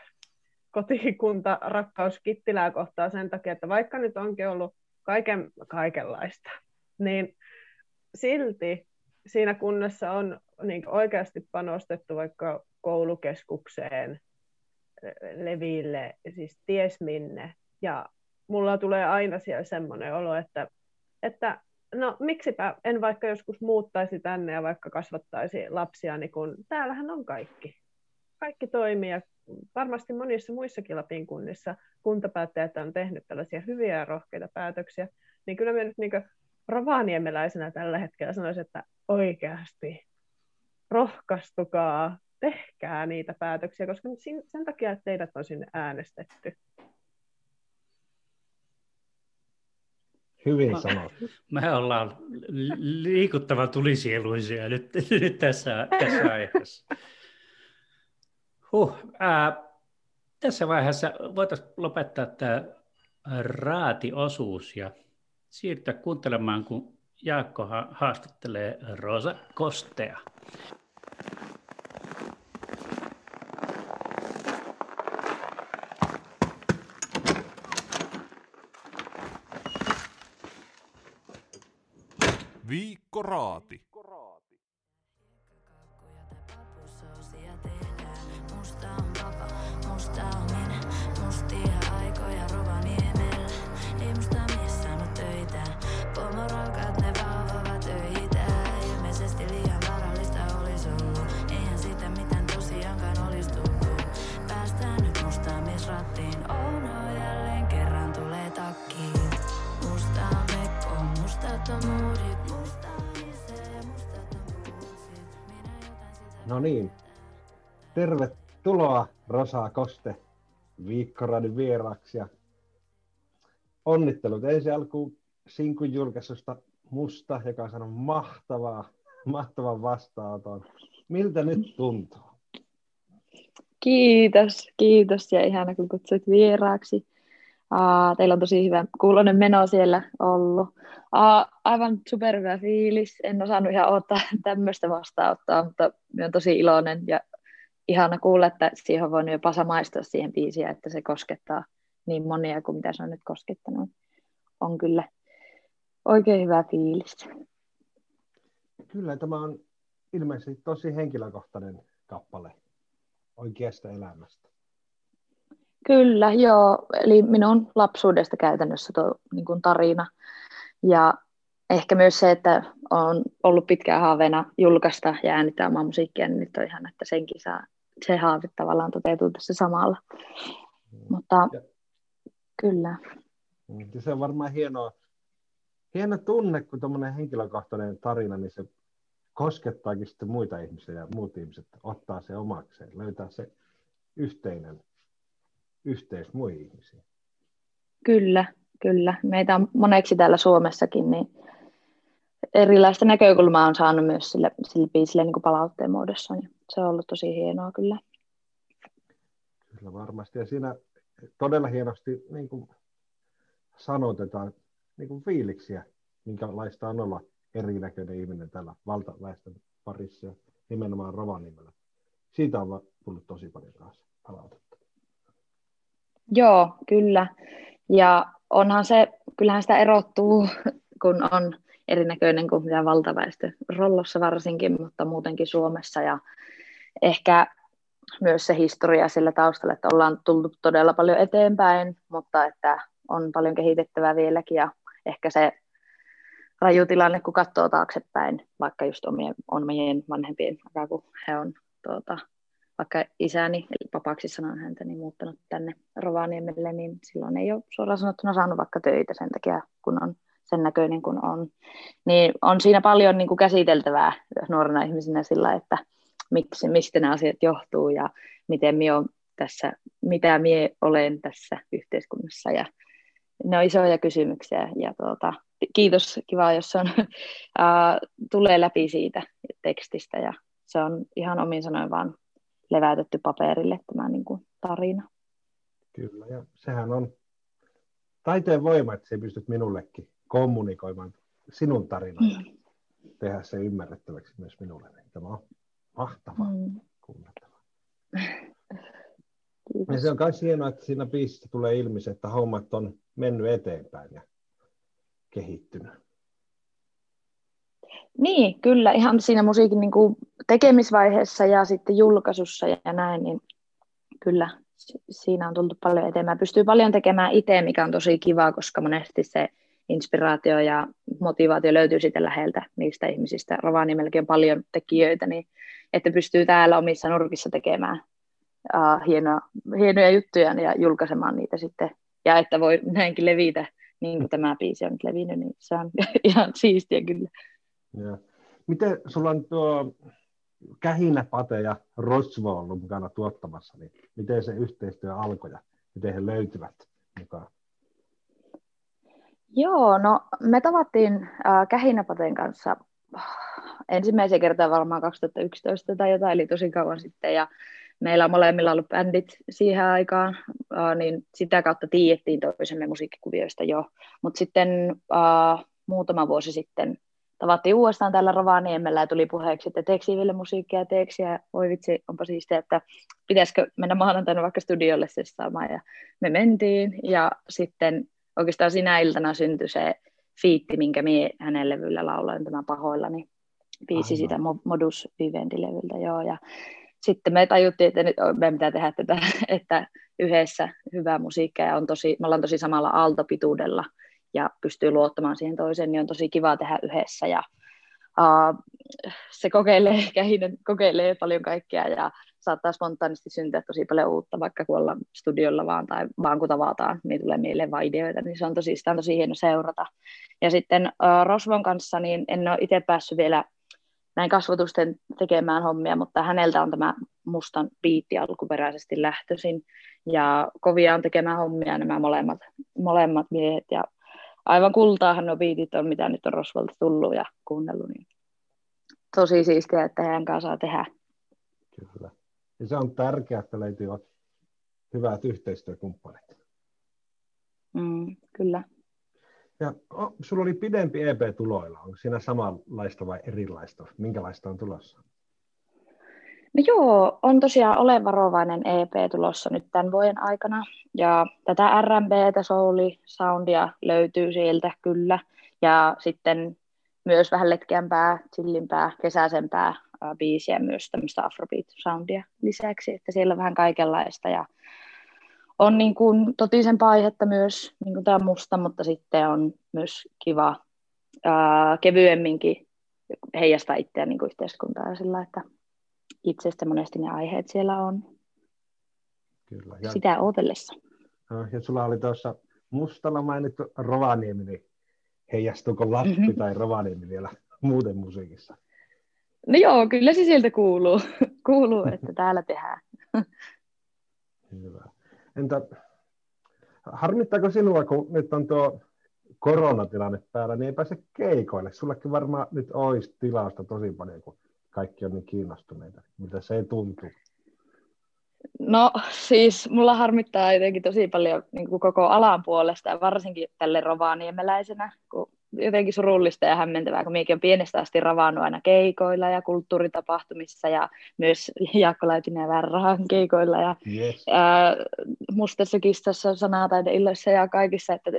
Speaker 2: kotikunta rakkaus Kittilää kohtaa sen takia, että vaikka nyt onkin ollut kaiken, kaikenlaista, niin silti siinä kunnassa on niin oikeasti panostettu vaikka koulukeskukseen, leville, siis ties minne. Ja mulla tulee aina siellä semmoinen olo, että, että no miksipä en vaikka joskus muuttaisi tänne ja vaikka kasvattaisi lapsia, niin kun täällähän on kaikki. Kaikki toimii ja varmasti monissa muissakin Lapin kunnissa kuntapäättäjät on tehnyt tällaisia hyviä ja rohkeita päätöksiä, niin kyllä me nyt niin rovaniemeläisenä tällä hetkellä sanoisin, että oikeasti rohkaistukaa, tehkää niitä päätöksiä, koska sen takia, että teidät on sinne äänestetty.
Speaker 3: Hyvin sanottu.
Speaker 1: Me ollaan liikuttava tulisieluisia nyt, nyt tässä, tässä aiheessa. Huh, ää, tässä vaiheessa voitaisiin lopettaa tämä raatiosuus ja siirtyä kuuntelemaan, kun Jaakko haastattelee Rosa Kostea.
Speaker 4: Viikkoraati.
Speaker 3: No niin, tervetuloa Rosa Koste Viikkoradin vieraaksi ja onnittelut ensi alkuun Sinkun julkaisusta Musta, joka on saanut mahtavaa, mahtavan vastaanoton. Miltä nyt tuntuu?
Speaker 5: Kiitos, kiitos ja ihana kun kutsuit vieraaksi. Uh, teillä on tosi hyvä kuulonen meno siellä ollut. Uh, aivan superhyvä fiilis. En osannut ihan odottaa tämmöistä vastaanottoa, mutta olen tosi iloinen ja ihana kuulla, että siihen on voinut jopa samaistua siihen biisiin, että se koskettaa niin monia kuin mitä se on nyt koskettanut. On kyllä oikein hyvä fiilis.
Speaker 3: Kyllä, tämä on ilmeisesti tosi henkilökohtainen kappale oikeasta elämästä.
Speaker 5: Kyllä, joo. Eli minun lapsuudesta käytännössä tuo niin kuin tarina. Ja ehkä myös se, että on ollut pitkään haaveena julkaista ja äänittää omaa musiikkia, niin nyt on ihan, että senkin saa, se haave tavallaan toteutuu tässä samalla. Mm. Mutta ja. kyllä.
Speaker 3: Ja se on varmaan hienoa, hieno tunne, kun tuommoinen henkilökohtainen tarina, niin se koskettaakin sitten muita ihmisiä ja muut ihmiset ottaa se omakseen, löytää se yhteinen yhteys muihin ihmisiin.
Speaker 5: Kyllä, kyllä. Meitä on moneksi täällä Suomessakin, niin erilaista näkökulmaa on saanut myös sille, sille biisille niin kuin palautteen muodossa, niin se on ollut tosi hienoa kyllä.
Speaker 3: Kyllä varmasti, ja siinä todella hienosti niin kuin sanotetaan niin kuin fiiliksiä, minkälaista on olla erinäköinen ihminen täällä valtaväestön parissa ja nimenomaan Rovaniemellä. Siitä on tullut tosi paljon taas palautetta.
Speaker 5: Joo, kyllä. Ja onhan se, kyllähän sitä erottuu, kun on erinäköinen kuin mitä valtaväestö Rollossa varsinkin, mutta muutenkin Suomessa. Ja ehkä myös se historia sillä taustalla, että ollaan tultu todella paljon eteenpäin, mutta että on paljon kehitettävää vieläkin ja ehkä se raju tilanne, kun katsoo taaksepäin, vaikka just omien, omien vanhempien kun he on tuota, vaikka isäni, eli papaksi sanon häntä, niin muuttanut tänne Rovaniemelle, niin silloin ei ole suoraan sanottuna saanut vaikka töitä sen takia, kun on sen näköinen kuin on. Niin on siinä paljon niin kuin käsiteltävää nuorena ihmisenä sillä, että miksi, mistä nämä asiat johtuu ja miten minä tässä, mitä minä olen tässä yhteiskunnassa ja ne on isoja kysymyksiä ja tuota, kiitos, kiva, jos on, ää, tulee läpi siitä tekstistä ja se on ihan omin sanoin vaan leväytetty paperille tämä niin kuin tarina.
Speaker 3: Kyllä, ja sehän on taiteen voima, että sä pystyt minullekin kommunikoimaan sinun tarinaa ja mm. tehdä se ymmärrettäväksi myös minulle. Tämä on mahtavaa mm. kuunneltavaa. Ja se on myös hienoa, että siinä biisissä tulee ilmi se, että hommat on mennyt eteenpäin ja kehittynyt.
Speaker 5: Niin, kyllä. Ihan siinä musiikin niin kuin tekemisvaiheessa ja sitten julkaisussa ja näin, niin kyllä siinä on tultu paljon eteenpäin. Pystyy paljon tekemään itse, mikä on tosi kiva, koska monesti se inspiraatio ja motivaatio löytyy siitä läheltä niistä ihmisistä. Rovaniemelläkin on paljon tekijöitä, niin että pystyy täällä omissa nurkissa tekemään uh, hienoja, hienoja juttuja ja julkaisemaan niitä sitten. Ja että voi näinkin levitä niin kuin tämä biisi on nyt levinnyt, niin se on ihan siistiä kyllä.
Speaker 3: Ja. Miten sulla on tuo Kähinä Pate ja Rosvo ollut mukana tuottamassa, niin miten se yhteistyö alkoi ja miten he löytyvät mukaan?
Speaker 5: Joo, no me tavattiin äh, Kähinäpateen kanssa ensimmäisen kertaa varmaan 2011 tai jotain, eli tosi kauan sitten, ja meillä on molemmilla ollut bändit siihen aikaan, äh, niin sitä kautta tiedettiin toisemme musiikkikuvioista jo, mutta sitten äh, muutama vuosi sitten tavattiin uudestaan täällä Rovaniemellä ja tuli puheeksi, että teeksi vielä musiikkia teeksi ja voi vitsi, onpa siistiä, että pitäisikö mennä maanantaina vaikka studiolle saamaan ja me mentiin ja sitten oikeastaan sinä iltana syntyi se fiitti, minkä minä hänen levyllä lauloin, tämä pahoillani. Biisi sitä Modus Vivendi-levyltä, joo, ja sitten me tajuttiin, että nyt meidän pitää tehdä tätä, että yhdessä hyvää musiikkia. Ja on tosi, me ollaan tosi samalla aaltopituudella ja pystyy luottamaan siihen toiseen, niin on tosi kiva tehdä yhdessä ja uh, se kokeilee, kähinen kokeilee paljon kaikkea ja saattaa spontaanisti syntyä tosi paljon uutta, vaikka kun ollaan studiolla vaan tai vaan kun tavataan, niin tulee mieleen vaan ideoita, niin se on tosi, sitä on tosi hieno seurata. Ja sitten uh, Rosvon kanssa, niin en ole itse päässyt vielä näin kasvatusten tekemään hommia, mutta häneltä on tämä mustan biitti alkuperäisesti lähtöisin. Ja kovia on tekemään hommia nämä molemmat, molemmat miehet. Ja aivan kultaahan nuo biitit on, mitä nyt on Rosvolta tullut ja kuunnellut. Niin tosi siistiä, että heidän kanssa saa tehdä.
Speaker 3: Kyllä. Ja se on tärkeää, että löytyy hyvät yhteistyökumppanit.
Speaker 5: Mm, kyllä.
Speaker 3: Ja oh, sulla oli pidempi EP tuloilla. Onko siinä samanlaista vai erilaista? Minkälaista on tulossa?
Speaker 5: No joo, on tosiaan Ole varovainen EP tulossa nyt tämän vuoden aikana. Ja tätä R&Btä, souli, soundia löytyy sieltä kyllä. Ja sitten myös vähän letkeämpää, chillimpää, kesäisempää biisiä, myös tämmöistä afrobeat-soundia lisäksi, että siellä on vähän kaikenlaista ja on niin kuin totisen aihetta myös, niin kuin tämä musta, mutta sitten on myös kiva ää, kevyemminkin heijastaa itseään niin kuin yhteiskuntaa sillä, että itsestä monesti ne aiheet siellä on.
Speaker 3: Kyllä.
Speaker 5: Ja, Sitä odotellessa.
Speaker 3: No, ja sulla oli tuossa mustalla mainittu Rovaniemi, niin heijastuuko Lappi mm-hmm. tai Rovaniemi vielä muuten musiikissa?
Speaker 5: No joo, kyllä se sieltä kuuluu, kuuluu että täällä tehdään.
Speaker 3: Hyvä. Entä harmittaako sinua, kun nyt on tuo koronatilanne päällä, niin ei pääse keikoille? Sullekin varmaan nyt olisi tilausta tosi paljon, kun kaikki on niin kiinnostuneita. Mitä se ei tuntu?
Speaker 5: No siis mulla harmittaa jotenkin tosi paljon niin kuin koko alan puolesta ja varsinkin tälle rovaniemeläisenä, kun jotenkin surullista ja hämmentävää, kun minäkin olen pienestä asti ravannut aina keikoilla ja kulttuuritapahtumissa ja myös Jaakko Laitinen ja Värrahan keikoilla ja yes. ää, Mustassa kistassa, sanataideilloissa ja kaikissa, että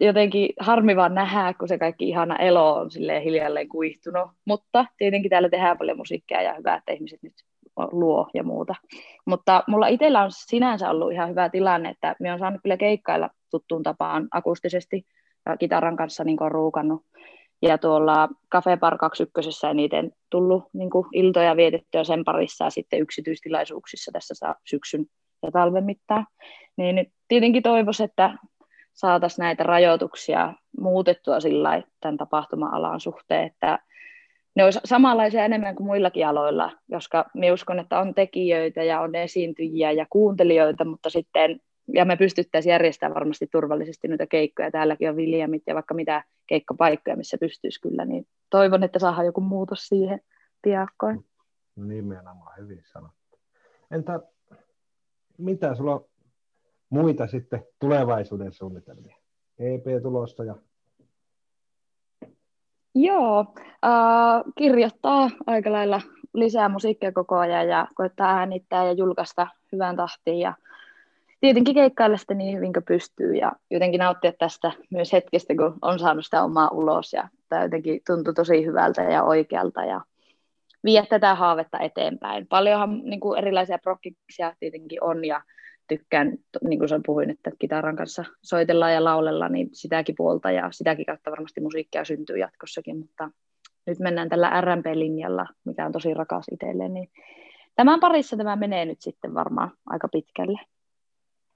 Speaker 5: jotenkin harmi vaan nähdä, kun se kaikki ihana elo on silleen hiljalleen kuihtunut, mutta tietenkin täällä tehdään paljon musiikkia ja hyvä, että ihmiset nyt luo ja muuta. Mutta mulla itsellä on sinänsä ollut ihan hyvä tilanne, että minä olen saanut kyllä keikkailla tuttuun tapaan akustisesti kitaran kanssa niin on ruukannut. Ja tuolla Cafe Bar 21 eniten tullut niin kuin iltoja vietettyä sen parissa ja sitten yksityistilaisuuksissa tässä saa syksyn ja talven mittaan. Niin nyt tietenkin toivoisin, että saataisiin näitä rajoituksia muutettua sillä tämän tapahtuma-alan suhteen, että ne olisi samanlaisia enemmän kuin muillakin aloilla, koska minä uskon, että on tekijöitä ja on esiintyjiä ja kuuntelijoita, mutta sitten ja me pystyttäisiin järjestämään varmasti turvallisesti noita keikkoja. Täälläkin on Viljamit ja vaikka mitä keikkapaikkoja, missä pystyisi kyllä, niin toivon, että saadaan joku muutos siihen piakkoin.
Speaker 3: Nimenomaan, hyvin sanottu. Entä mitä sulla on muita sitten tulevaisuuden suunnitelmia? EP tulosta ja
Speaker 5: Joo, äh, kirjoittaa aika lailla lisää musiikkia koko ajan ja koittaa äänittää ja julkaista hyvän tahtiin ja tietenkin keikkailla sitä niin hyvin kuin pystyy ja jotenkin nauttia tästä myös hetkestä, kun on saanut sitä omaa ulos ja tämä jotenkin tuntuu tosi hyvältä ja oikealta ja viedä tätä haavetta eteenpäin. Paljonhan niin kuin erilaisia prokkiksia tietenkin on ja tykkään, niin kuin puhuin, että kitaran kanssa soitellaan ja laulella, niin sitäkin puolta ja sitäkin kautta varmasti musiikkia syntyy jatkossakin, mutta nyt mennään tällä RMP-linjalla, mikä on tosi rakas itselleen, niin tämän parissa tämä menee nyt sitten varmaan aika pitkälle.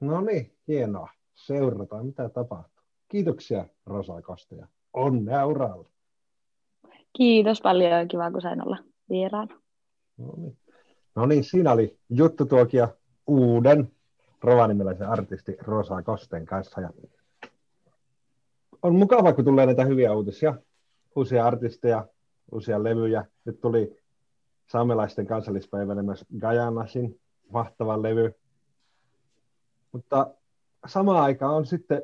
Speaker 3: No niin, hienoa. Seurataan, mitä tapahtuu. kiitoksia Rosa Koste ja onnea uralla.
Speaker 5: Kiitos paljon ja kiva, kun sain olla vieraana.
Speaker 3: No niin. no niin, siinä oli juttu tuokia uuden rovanimeläisen artisti Rosa Kosten kanssa. Ja on mukava, kun tulee näitä hyviä uutisia, uusia artisteja, uusia levyjä. Nyt tuli saamelaisten kansallispäivänä myös Gajanasin mahtava levy. Mutta samaan aikaan on sitten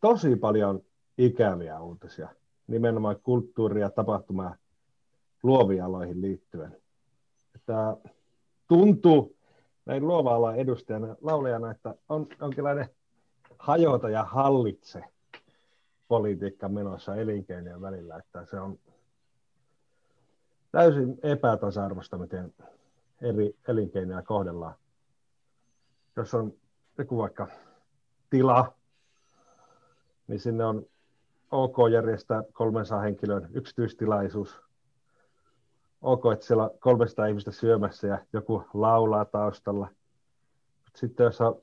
Speaker 3: tosi paljon ikäviä uutisia, nimenomaan kulttuuri- ja tapahtuma- luoviin aloihin liittyen. Että tuntuu näin luova edustajana, laulajana, että on jonkinlainen hajota ja hallitse politiikka menossa elinkeinojen välillä, että se on täysin epätasa-arvoista, miten eri elinkeinoja kohdellaan. Jos on joku vaikka tila, niin sinne on OK järjestää 300 henkilön yksityistilaisuus. OK, että siellä on 300 ihmistä syömässä ja joku laulaa taustalla. Sitten jos on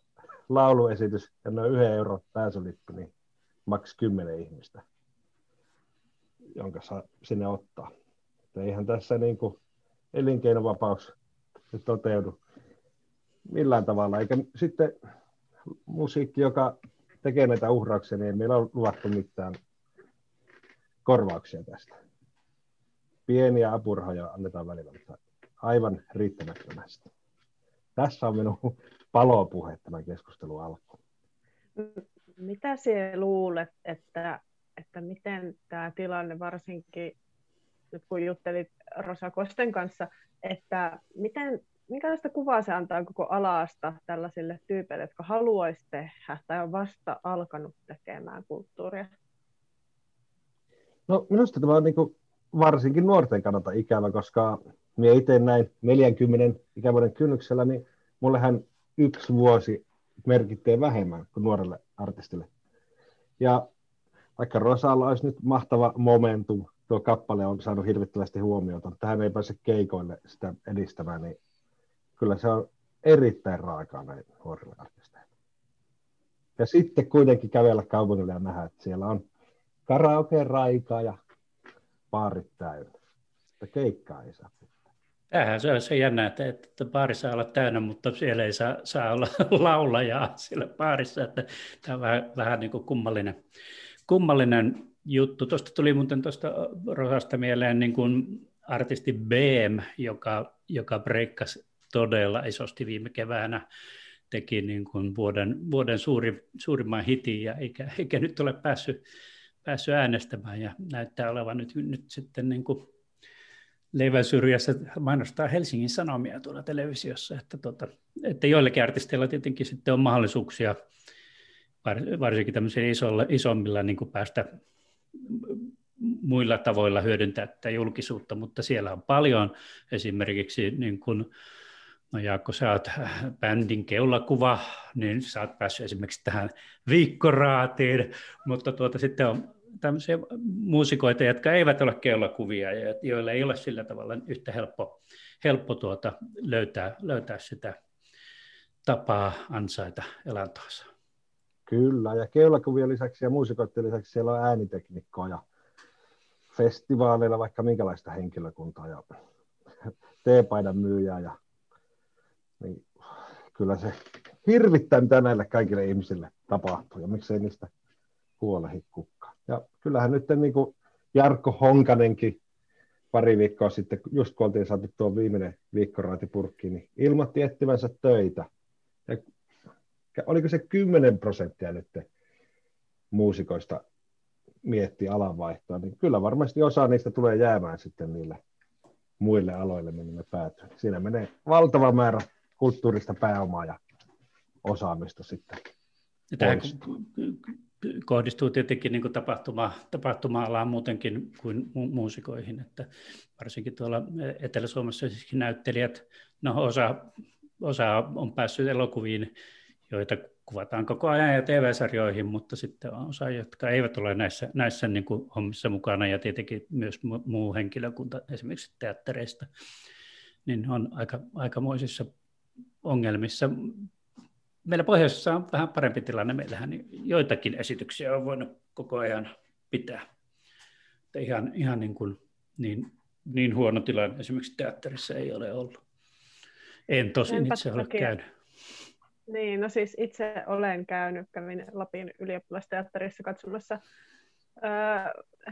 Speaker 3: lauluesitys ja noin yhden euron pääsylippu, niin maks 10 ihmistä, jonka saa sinne ottaa. Että eihän tässä niin kuin elinkeinovapaus toteudu millään tavalla. Eikä sitten musiikki, joka tekee näitä uhrauksia, niin ei meillä ole luvattu mitään korvauksia tästä. Pieniä apurahoja annetaan välillä, mutta aivan riittämättömästi. Tässä on minun palopuhe tämän keskustelun alkuun.
Speaker 2: Mitä sinä luulet, että, että miten tämä tilanne varsinkin, nyt kun juttelit Rosa Kosten kanssa, että miten, minkälaista kuvaa se antaa koko alasta tällaisille tyypeille, jotka haluaisi tehdä tai on vasta alkanut tekemään kulttuuria?
Speaker 3: No minusta tämä on niin kuin varsinkin nuorten kannalta ikävä, koska minä itse näin 40 ikävuoden kynnyksellä, niin mullehän yksi vuosi merkittää vähemmän kuin nuorelle artistille. Ja vaikka Rosalla olisi nyt mahtava momentum, tuo kappale on saanut hirvittävästi huomiota, mutta hän ei pääse keikoille sitä edistämään, niin kyllä se on erittäin raakaa näin nuorille artisteille. Ja sitten kuitenkin kävellä kaupungille ja nähdä, että siellä on karaoke raikaa ja baarit täynnä. Sitä keikkaa ei saa
Speaker 1: Tämähän se on se jännä, että, että baari saa olla täynnä, mutta siellä ei saa, saa olla laulajaa siellä baarissa. Että tämä on vähän, vähän niin kuin kummallinen, kummallinen juttu. Tuosta tuli muuten tuosta Rosasta mieleen niin kuin artisti BM, joka, joka breikkasi todella isosti viime keväänä teki niin kuin vuoden, vuoden suuri, suurimman hitin ja eikä, eikä nyt ole päässyt, päässyt äänestämään ja näyttää olevan nyt, nyt sitten niin kuin leivän syrjässä mainostaa Helsingin Sanomia tuolla televisiossa, että, tota, että joillekin artisteilla tietenkin sitten on mahdollisuuksia varsinkin tämmöisillä isolla, isommilla niin kuin päästä muilla tavoilla hyödyntää tätä julkisuutta, mutta siellä on paljon esimerkiksi niin kuin No Jaakko, sä oot bändin keulakuva, niin sä oot päässyt esimerkiksi tähän viikkoraatiin, mutta tuota, sitten on tämmöisiä muusikoita, jotka eivät ole keulakuvia ja joille ei ole sillä tavalla yhtä helppo, helppo tuota, löytää, löytää sitä tapaa ansaita elantoansa.
Speaker 3: Kyllä, ja keulakuvien lisäksi ja muusikoiden lisäksi siellä on ääniteknikkoa ja festivaaleilla vaikka minkälaista henkilökuntaa ja teepaidan myyjää ja niin kyllä se hirvittää, mitä näille kaikille ihmisille tapahtuu ja miksei niistä huolehi kukaan. Ja kyllähän nyt niin kuin Jarkko Honkanenkin pari viikkoa sitten, just kun oltiin saatu tuo viimeinen viikkoraatipurkki, niin ilmoitti etsivänsä töitä. Ja oliko se 10 prosenttia nyt muusikoista mietti alanvaihtoa, niin kyllä varmasti osa niistä tulee jäämään sitten niille muille aloille, minne ne päätyy. Siinä menee valtava määrä kulttuurista pääomaa ja osaamista sitten. Tähän
Speaker 1: kohdistuu tietenkin niin tapahtuma, tapahtuma-alaan muutenkin kuin mu- muusikoihin, että varsinkin tuolla Etelä-Suomessa näyttelijät, no osa, osa on päässyt elokuviin, joita kuvataan koko ajan ja TV-sarjoihin, mutta sitten on osa, jotka eivät ole näissä, näissä niin kuin hommissa mukana ja tietenkin myös muu henkilökunta esimerkiksi teattereista, niin on aika, aikamoisissa ongelmissa. meillä pohjoisessa on vähän parempi tilanne. Meillähän joitakin esityksiä on voinut koko ajan pitää. Että ihan, ihan niin, kuin, niin, niin huono tilanne esimerkiksi teatterissa ei ole ollut. En tosin Enpä itse ole käynyt.
Speaker 2: Niin, no siis itse olen käynyt, kävin Lapin ylioppilasteatterissa katsomassa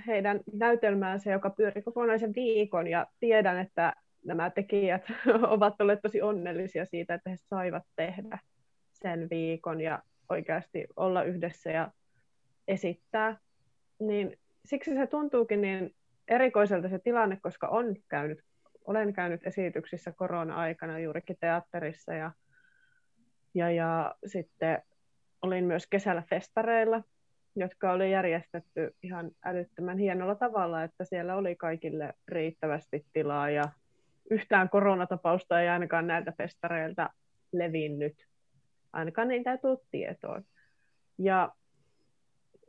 Speaker 2: heidän näytelmäänsä, joka pyöri kokonaisen viikon, ja tiedän, että nämä tekijät ovat olleet tosi onnellisia siitä, että he saivat tehdä sen viikon ja oikeasti olla yhdessä ja esittää. Niin siksi se tuntuukin niin erikoiselta se tilanne, koska on käynyt, olen käynyt esityksissä korona-aikana juurikin teatterissa ja, ja, ja sitten olin myös kesällä festareilla jotka oli järjestetty ihan älyttömän hienolla tavalla, että siellä oli kaikille riittävästi tilaa ja yhtään koronatapausta ei ainakaan näiltä festareilta levinnyt. Ainakaan ei tullut tietoon. Ja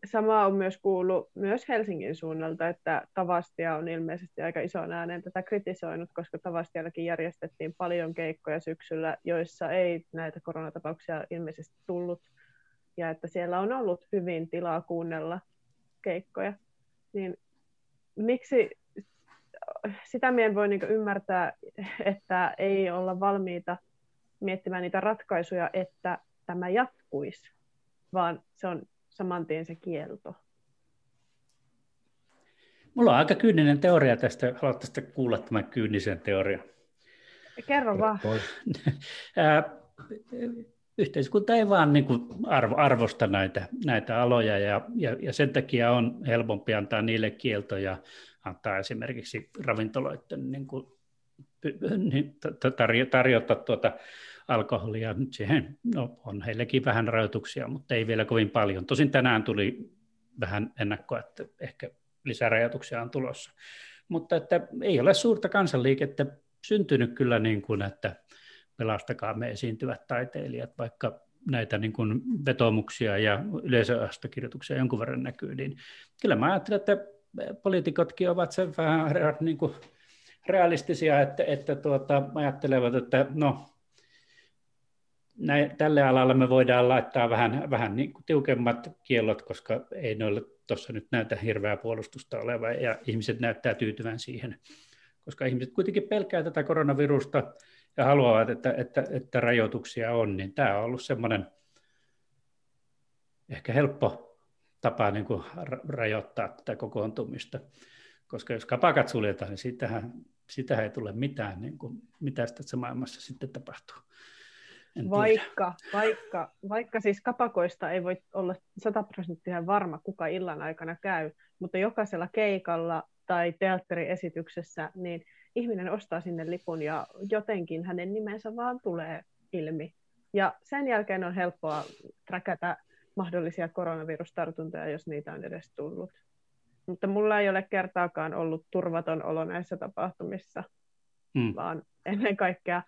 Speaker 2: sama on myös kuullut myös Helsingin suunnalta, että Tavastia on ilmeisesti aika ison äänen tätä kritisoinut, koska Tavastiallakin järjestettiin paljon keikkoja syksyllä, joissa ei näitä koronatapauksia ilmeisesti tullut ja että siellä on ollut hyvin tilaa kuunnella keikkoja, niin miksi sitä mien voi niin ymmärtää, että ei olla valmiita miettimään niitä ratkaisuja, että tämä jatkuisi, vaan se on saman tien se kielto.
Speaker 1: Mulla on aika kyyninen teoria tästä. Haluatteko kuulla tämän kyynisen teorian?
Speaker 2: Kerro vaan.
Speaker 1: yhteiskunta ei vaan niin kuin arvo, arvosta näitä, näitä aloja ja, ja, ja sen takia on helpompi antaa niille kieltoja, antaa esimerkiksi ravintoloiden niin kuin, niin tarjota tuota alkoholia. Nyt siihen no, on heillekin vähän rajoituksia, mutta ei vielä kovin paljon. Tosin tänään tuli vähän ennakkoa, että ehkä lisärajoituksia on tulossa. Mutta että ei ole suurta kansanliikettä syntynyt kyllä niin kuin, että pelastakaa me esiintyvät taiteilijat, vaikka näitä niin kuin vetomuksia ja yleisöastokirjoituksia jonkun verran näkyy, niin kyllä mä ajattelen, että poliitikotkin ovat sen vähän niin kuin realistisia, että, että tuota, ajattelevat, että no, näin, tälle alalle me voidaan laittaa vähän, vähän niin kuin tiukemmat kiellot, koska ei noille tuossa nyt näytä hirveää puolustusta olevan ja ihmiset näyttää tyytyvän siihen, koska ihmiset kuitenkin pelkää tätä koronavirusta, ja haluavat, että, että, että rajoituksia on, niin tämä on ollut semmoinen ehkä helppo tapa niin kuin rajoittaa tätä kokoontumista, koska jos kapakat suljetaan, niin sitähän, sitähän ei tule mitään, niin kuin, mitä tässä maailmassa sitten tapahtuu.
Speaker 2: En vaikka, vaikka, vaikka siis kapakoista ei voi olla sataprosenttisen varma, kuka illan aikana käy, mutta jokaisella keikalla tai teatteriesityksessä, niin ihminen ostaa sinne lipun ja jotenkin hänen nimensä vaan tulee ilmi. Ja sen jälkeen on helppoa träkätä mahdollisia koronavirustartuntoja, jos niitä on edes tullut. Mutta mulla ei ole kertaakaan ollut turvaton olo näissä tapahtumissa, mm. vaan ennen kaikkea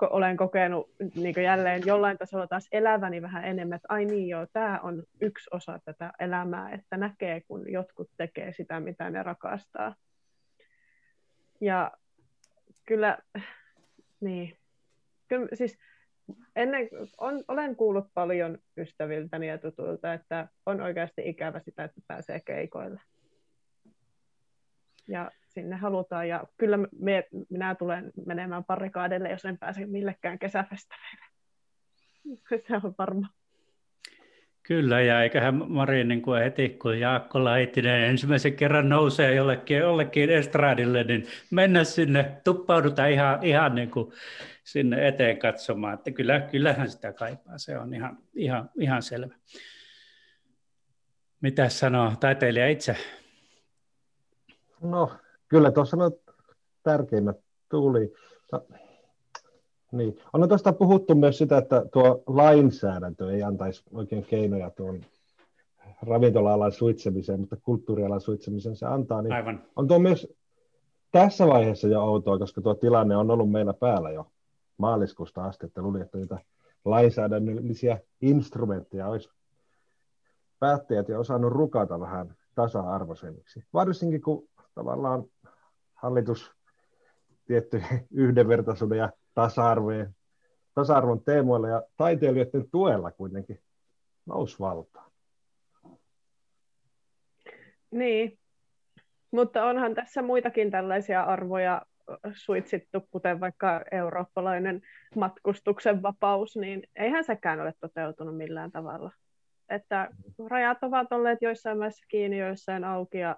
Speaker 2: olen kokenut niin jälleen jollain tasolla taas eläväni vähän enemmän, että ai niin joo, tämä on yksi osa tätä elämää, että näkee, kun jotkut tekee sitä, mitä ne rakastaa. Ja kyllä, niin, kyllä siis ennen, on, olen kuullut paljon ystäviltäni ja tutuilta, että on oikeasti ikävä sitä, että pääsee keikoille. Ja sinne halutaan, ja kyllä me, minä tulen menemään parikaadelle, jos en pääse millekään kesäfestareille. Se on varma.
Speaker 1: Kyllä, ja eiköhän Mari niin kuin heti, kun Jaakko Laitinen ensimmäisen kerran nousee jollekin, jollekin estradille, niin mennä sinne, tuppauduta ihan, ihan niin kuin sinne eteen katsomaan. Että kyllä, kyllähän sitä kaipaa, se on ihan, ihan, ihan selvä. Mitä sanoo taiteilija itse?
Speaker 3: No, kyllä tuossa no, tärkeimmät tuli. Niin. On tuosta puhuttu myös sitä, että tuo lainsäädäntö ei antaisi oikein keinoja tuon ravintola-alan suitsemiseen, mutta kulttuurialan suitsemiseen se antaa. Niin
Speaker 1: Aivan.
Speaker 3: On tuo myös tässä vaiheessa jo outoa, koska tuo tilanne on ollut meillä päällä jo maaliskuusta asti, että luulin, että niitä lainsäädännöllisiä instrumentteja olisi päättäjät jo osannut rukata vähän tasa-arvoisemmiksi. Varsinkin kun tavallaan hallitus tietty yhdenvertaisuuden ja tasa-arvojen tasa-arvon teemoilla ja taiteilijoiden tuella kuitenkin nousi valtaan.
Speaker 2: Niin, mutta onhan tässä muitakin tällaisia arvoja suitsittu, kuten vaikka eurooppalainen matkustuksen vapaus, niin eihän sekään ole toteutunut millään tavalla. Että rajat ovat olleet joissain maissa kiinni, joissain auki, ja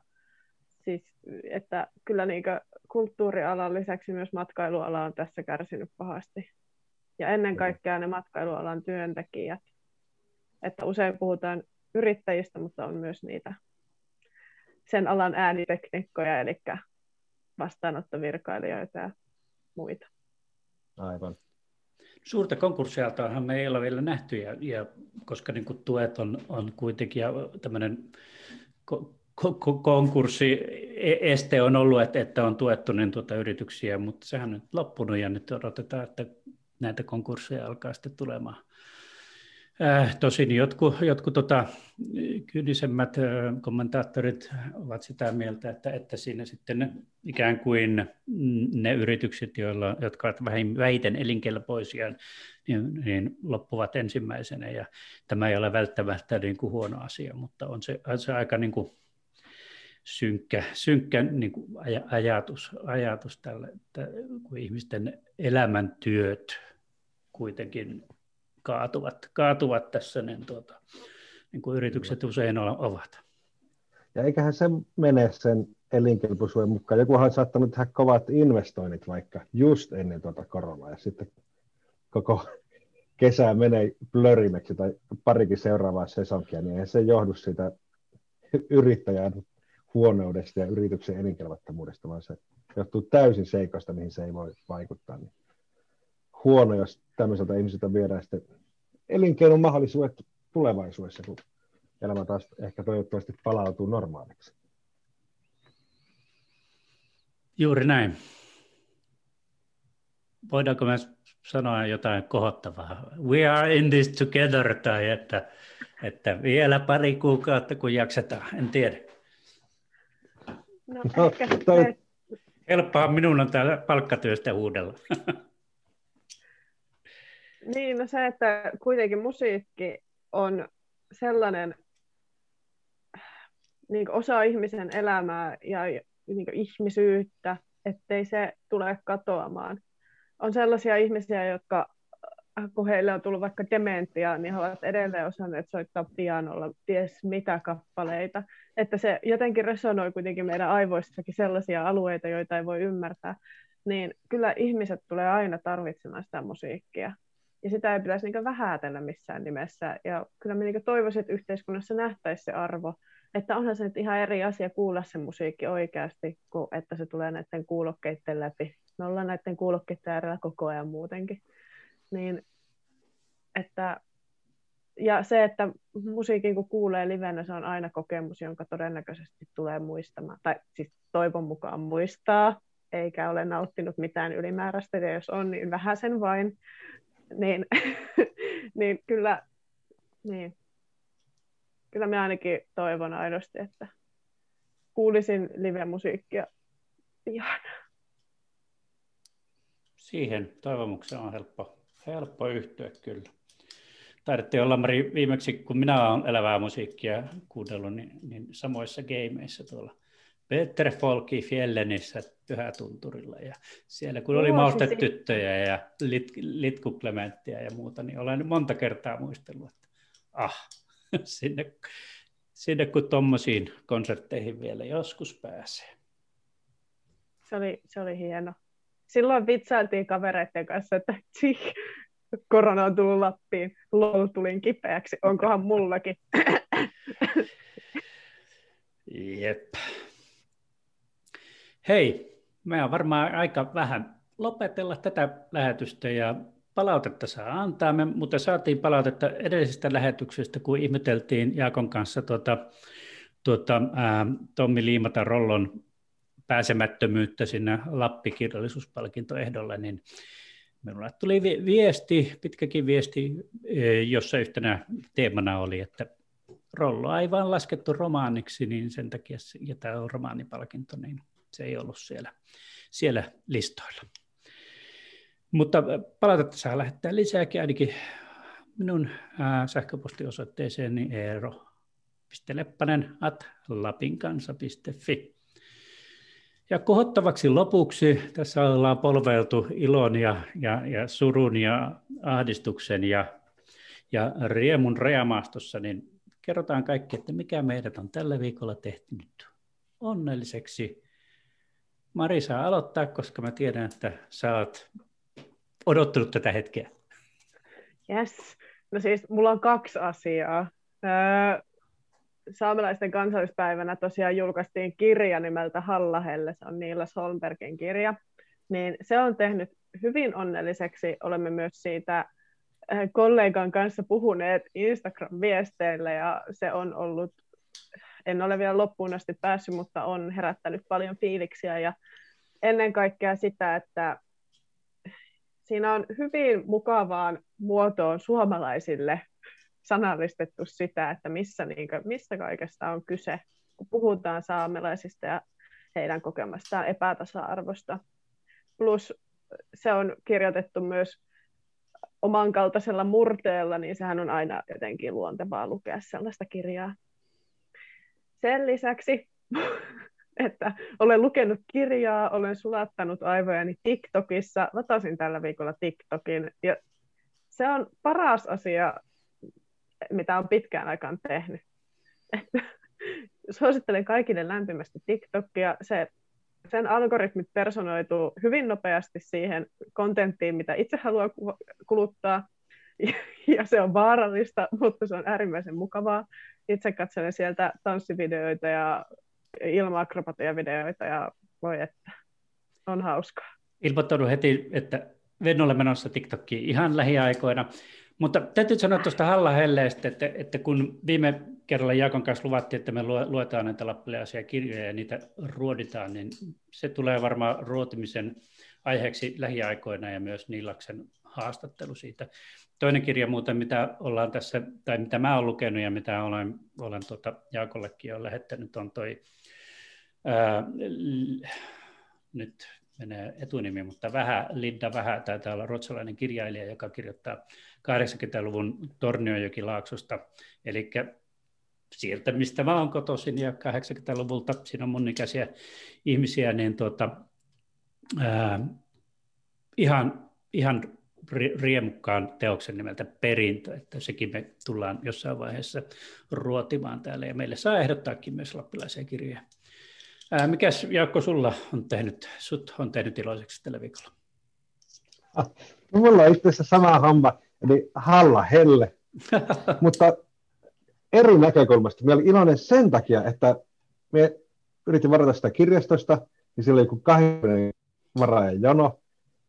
Speaker 2: siis, että kyllä niin kulttuurialan lisäksi myös matkailuala on tässä kärsinyt pahasti. Ja ennen kaikkea ne matkailualan työntekijät. Että usein puhutaan yrittäjistä, mutta on myös niitä sen alan ääniteknikkoja, eli vastaanottovirkailijoita ja muita.
Speaker 3: Aivan.
Speaker 1: Suurta konkurssiaaltoahan me ei ole vielä nähty, ja, ja koska niin kuin tuet on, on kuitenkin ja tämmöinen ko, ko, konkurssi este on ollut, että, että on tuettu niin tuota yrityksiä, mutta sehän on nyt loppunut ja nyt odotetaan, että näitä konkursseja alkaa sitten tulemaan. Äh, tosin jotkut, jotkut tota, kyynisemmät äh, kommentaattorit ovat sitä mieltä, että, että siinä sitten ikään kuin ne yritykset, joilla, jotka ovat vähiten elinkelpoisia, niin, niin loppuvat ensimmäisenä. Ja tämä ei ole välttämättä niin kuin huono asia, mutta on se, on se aika niin kuin synkkä, synkkä niin kuin ajatus, ajatus tälle, että kun ihmisten elämäntyöt kuitenkin kaatuvat, kaatuvat tässä, niin, tuota, niin kuin yritykset usein ovat.
Speaker 3: Ja eiköhän se mene sen elinkelpoisuuden mukaan. Joku on saattanut tehdä kovat investoinnit vaikka just ennen tuota koronaa, ja sitten koko kesä menee blörimeksi tai parikin seuraavaa sesonkia, niin eihän se johdu siitä yrittäjän huonoudesta ja yrityksen elinkelvottomuudesta, vaan se johtuu täysin seikoista, mihin se ei voi vaikuttaa. Niin huono, jos tämmöiseltä ihmiseltä viedään sitten elinkeinon mahdollisuudet tulevaisuudessa, kun elämä taas ehkä toivottavasti palautuu normaaliksi.
Speaker 1: Juuri näin. Voidaanko me sanoa jotain kohottavaa? We are in this together, tai että, että vielä pari kuukautta, kun jaksetaan, en tiedä.
Speaker 2: No, no ehkä toi...
Speaker 1: Helppoa minun on täällä palkkatyöstä huudella.
Speaker 2: Niin, no se, että kuitenkin musiikki on sellainen niin osa ihmisen elämää ja niin ihmisyyttä, ettei se tule katoamaan. On sellaisia ihmisiä, jotka kun heille on tullut vaikka dementia, niin he ovat edelleen osanneet soittaa pianolla ties mitä kappaleita. Että se jotenkin resonoi kuitenkin meidän aivoissakin sellaisia alueita, joita ei voi ymmärtää. Niin kyllä ihmiset tulee aina tarvitsemaan sitä musiikkia ja sitä ei pitäisi niin vähätellä missään nimessä. Ja kyllä me niin toivoisin, että yhteiskunnassa nähtäisi se arvo, että onhan se nyt ihan eri asia kuulla se musiikki oikeasti, kuin että se tulee näiden kuulokkeiden läpi. Me ollaan näiden kuulokkeiden äärellä koko ajan muutenkin. Niin, että, ja se, että musiikin kun kuulee livenä, se on aina kokemus, jonka todennäköisesti tulee muistamaan, tai siis toivon mukaan muistaa, eikä ole nauttinut mitään ylimääräistä, ja jos on, niin vähän sen vain, niin, niin kyllä, niin. kyllä mä ainakin toivon aidosti, että kuulisin live-musiikkia pian.
Speaker 1: Siihen toivomukseen on helppo, helppo yhtyä kyllä. Taidatte olla Mari viimeksi, kun minä olen elävää musiikkia kuunnellut, niin, niin samoissa gameissa tuolla Peter Folki Fjellenissä Pyhätunturilla. Ja siellä kun oli maustetyttöjä ja lit, litkuklementtiä ja muuta, niin olen monta kertaa muistellut, että ah, sinne, sinne kun tuommoisiin konsertteihin vielä joskus pääsee.
Speaker 2: Se oli, se oli hieno. Silloin vitsailtiin kavereiden kanssa, että tsih, korona on tullut Lappiin, lol tulin kipeäksi, onkohan mullakin.
Speaker 1: Jep. Hei, me on varmaan aika vähän lopetella tätä lähetystä ja palautetta saa antaa. Me mutta saatiin palautetta edellisestä lähetyksestä, kun ihmeteltiin Jaakon kanssa tuota, tuota, ää, Tommi Liimata Rollon pääsemättömyyttä sinne Lappi-kirjallisuuspalkintoehdolle, niin minulle tuli viesti, pitkäkin viesti, jossa yhtenä teemana oli, että Rollo ei vaan laskettu romaaniksi, niin sen takia, ja tämä on romaanipalkinto, niin se ei ollut siellä, siellä listoilla. Mutta palautetta saa lähettää lisääkin ainakin minun ää, sähköpostiosoitteeseeni eero.leppanen at lapinkansa.fi. Ja kohottavaksi lopuksi tässä ollaan polveiltu ilon ja, ja, ja surun ja ahdistuksen ja, ja riemun reamaastossa, niin kerrotaan kaikki, että mikä meidät on tällä viikolla tehnyt onnelliseksi. Mari saa aloittaa, koska mä tiedän, että sä oot odottanut tätä hetkeä.
Speaker 2: Yes. No siis mulla on kaksi asiaa. Öö, saamelaisten kansallispäivänä tosiaan julkaistiin kirja nimeltä Hallahelle, se on Niila Solbergin kirja, niin se on tehnyt hyvin onnelliseksi. Olemme myös siitä kollegan kanssa puhuneet Instagram-viesteillä ja se on ollut, en ole vielä loppuun asti päässyt, mutta on herättänyt paljon fiiliksiä ja ennen kaikkea sitä, että siinä on hyvin mukavaan muotoon suomalaisille sanallistettu sitä, että missä, niin kuin, mistä kaikesta on kyse, kun puhutaan saamelaisista ja heidän kokemastaan epätasa-arvosta. Plus se on kirjoitettu myös oman kaltaisella murteella, niin sehän on aina jotenkin luontevaa lukea sellaista kirjaa. Sen lisäksi, että olen lukenut kirjaa, olen sulattanut aivojani TikTokissa, latasin tällä viikolla TikTokin, ja se on paras asia, mitä on pitkään aikaan tehnyt. Suosittelen kaikille lämpimästi TikTokia. Se, sen algoritmit personoituu hyvin nopeasti siihen kontenttiin, mitä itse haluaa kuluttaa. Ja se on vaarallista, mutta se on äärimmäisen mukavaa. Itse katselen sieltä tanssivideoita ja ilma-akrobatiavideoita ja voi että on hauskaa.
Speaker 1: Ilmoittaudu heti, että Vennolle menossa TikTokkiin ihan lähiaikoina. Mutta täytyy sanoa tuosta Halla Helleestä, että, että kun viime kerralla Jaakon kanssa luvattiin, että me luetaan näitä lappilaisia kirjoja ja niitä ruoditaan, niin se tulee varmaan ruotimisen aiheeksi lähiaikoina ja myös Niilaksen haastattelu siitä. Toinen kirja muuten, mitä ollaan tässä, tai mitä mä olen lukenut ja mitä olen, olen tuota Jaakollekin jo lähettänyt, on toi ää, nyt menee etunimi, mutta Vähä, Linda Vähä taitaa olla ruotsalainen kirjailija, joka kirjoittaa 80-luvun Tornionjokilaaksosta, eli sieltä, mistä mä oon kotoisin ja 80-luvulta, siinä on mun ikäisiä ihmisiä, niin tuota, ää, ihan, ihan riemukkaan teoksen nimeltä Perintö, että sekin me tullaan jossain vaiheessa ruotimaan täällä, ja meille saa ehdottaakin myös lappilaisia kirjoja. Ää, mikäs Jaakko sulla on tehnyt, sut on tehnyt iloiseksi tällä viikolla?
Speaker 3: Ah, mulla on itse asiassa sama homma, eli Halla Helle, mutta eri näkökulmasta. Mä olin iloinen sen takia, että me yritin varata sitä kirjastosta, niin siellä oli joku kahden varaajan jono.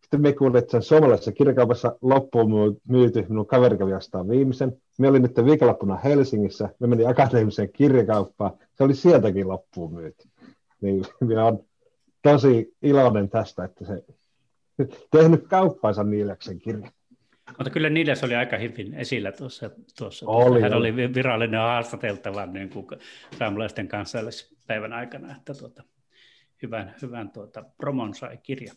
Speaker 3: Sitten me kuulin, että sen suomalaisessa kirjakaupassa loppuun myyty, minun kaveri kävi ostaa viimeisen. Me olin nyt viikonloppuna Helsingissä, me menin akateemiseen kirjakauppaan, se oli sieltäkin loppuun myyty. Niin minä olen tosi iloinen tästä, että se tehnyt kauppansa Niileksen kirja.
Speaker 1: Mutta kyllä Niiles oli aika hyvin esillä tuossa. tuossa. Oli, Hän oli virallinen haastateltava niin kuin saamelaisten kansallispäivän aikana, että tuota, hyvän, hyvän tuota, promon sai kirja.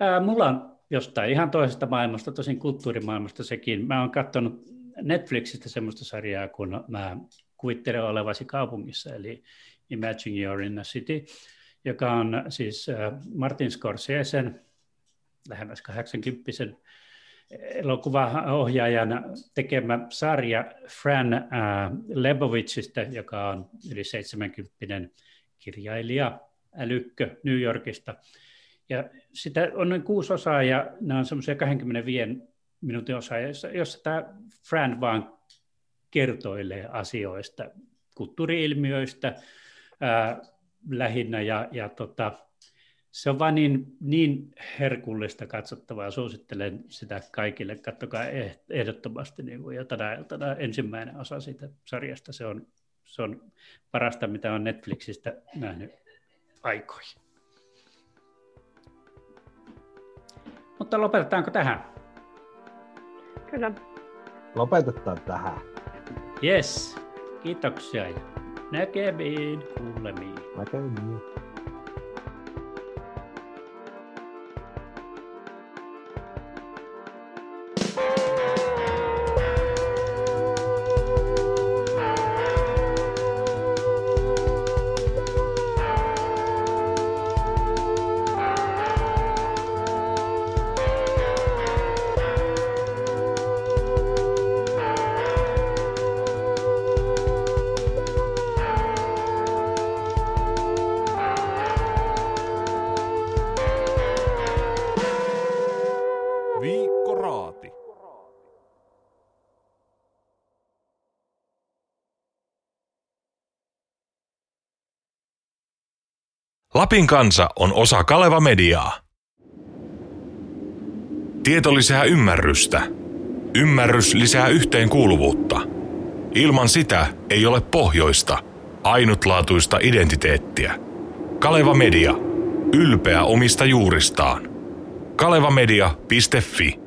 Speaker 1: Ää, mulla on jostain ihan toisesta maailmasta, tosin kulttuurimaailmasta sekin. Mä oon katsonut Netflixistä semmoista sarjaa, kun mä kuvittelen olevasi kaupungissa, eli Imagine You're in a City, joka on siis Martin Scorseseen lähemmäs 80 elokuvaohjaajan tekemä sarja Fran äh, Lebovitsista, joka on yli 70 kirjailija, älykkö New Yorkista. Ja sitä on noin kuusi osaa ja nämä on semmoisia 25 minuutin osaa, jossa, jossa tämä Fran vaan kertoilee asioista, kulttuuriilmiöistä ää, lähinnä ja, ja tota, se on vain niin, niin herkullista katsottavaa. Suosittelen sitä kaikille. Kattokaa eh, ehdottomasti niin kuin, ja tänä iltana ensimmäinen osa siitä sarjasta. Se on, se on parasta, mitä on Netflixistä nähnyt aikoihin. Mutta lopetetaanko tähän?
Speaker 2: Kyllä.
Speaker 3: Lopetetaan tähän.
Speaker 1: Yes. Kiitoksia ja näkemiin, kuulemiin.
Speaker 3: Näkemiin.
Speaker 6: Lapin kansa on osa Kaleva Mediaa. Tieto lisää ymmärrystä. Ymmärrys lisää yhteenkuuluvuutta. Ilman sitä ei ole pohjoista, ainutlaatuista identiteettiä. Kaleva Media. Ylpeä omista juuristaan. kalevamedia.fi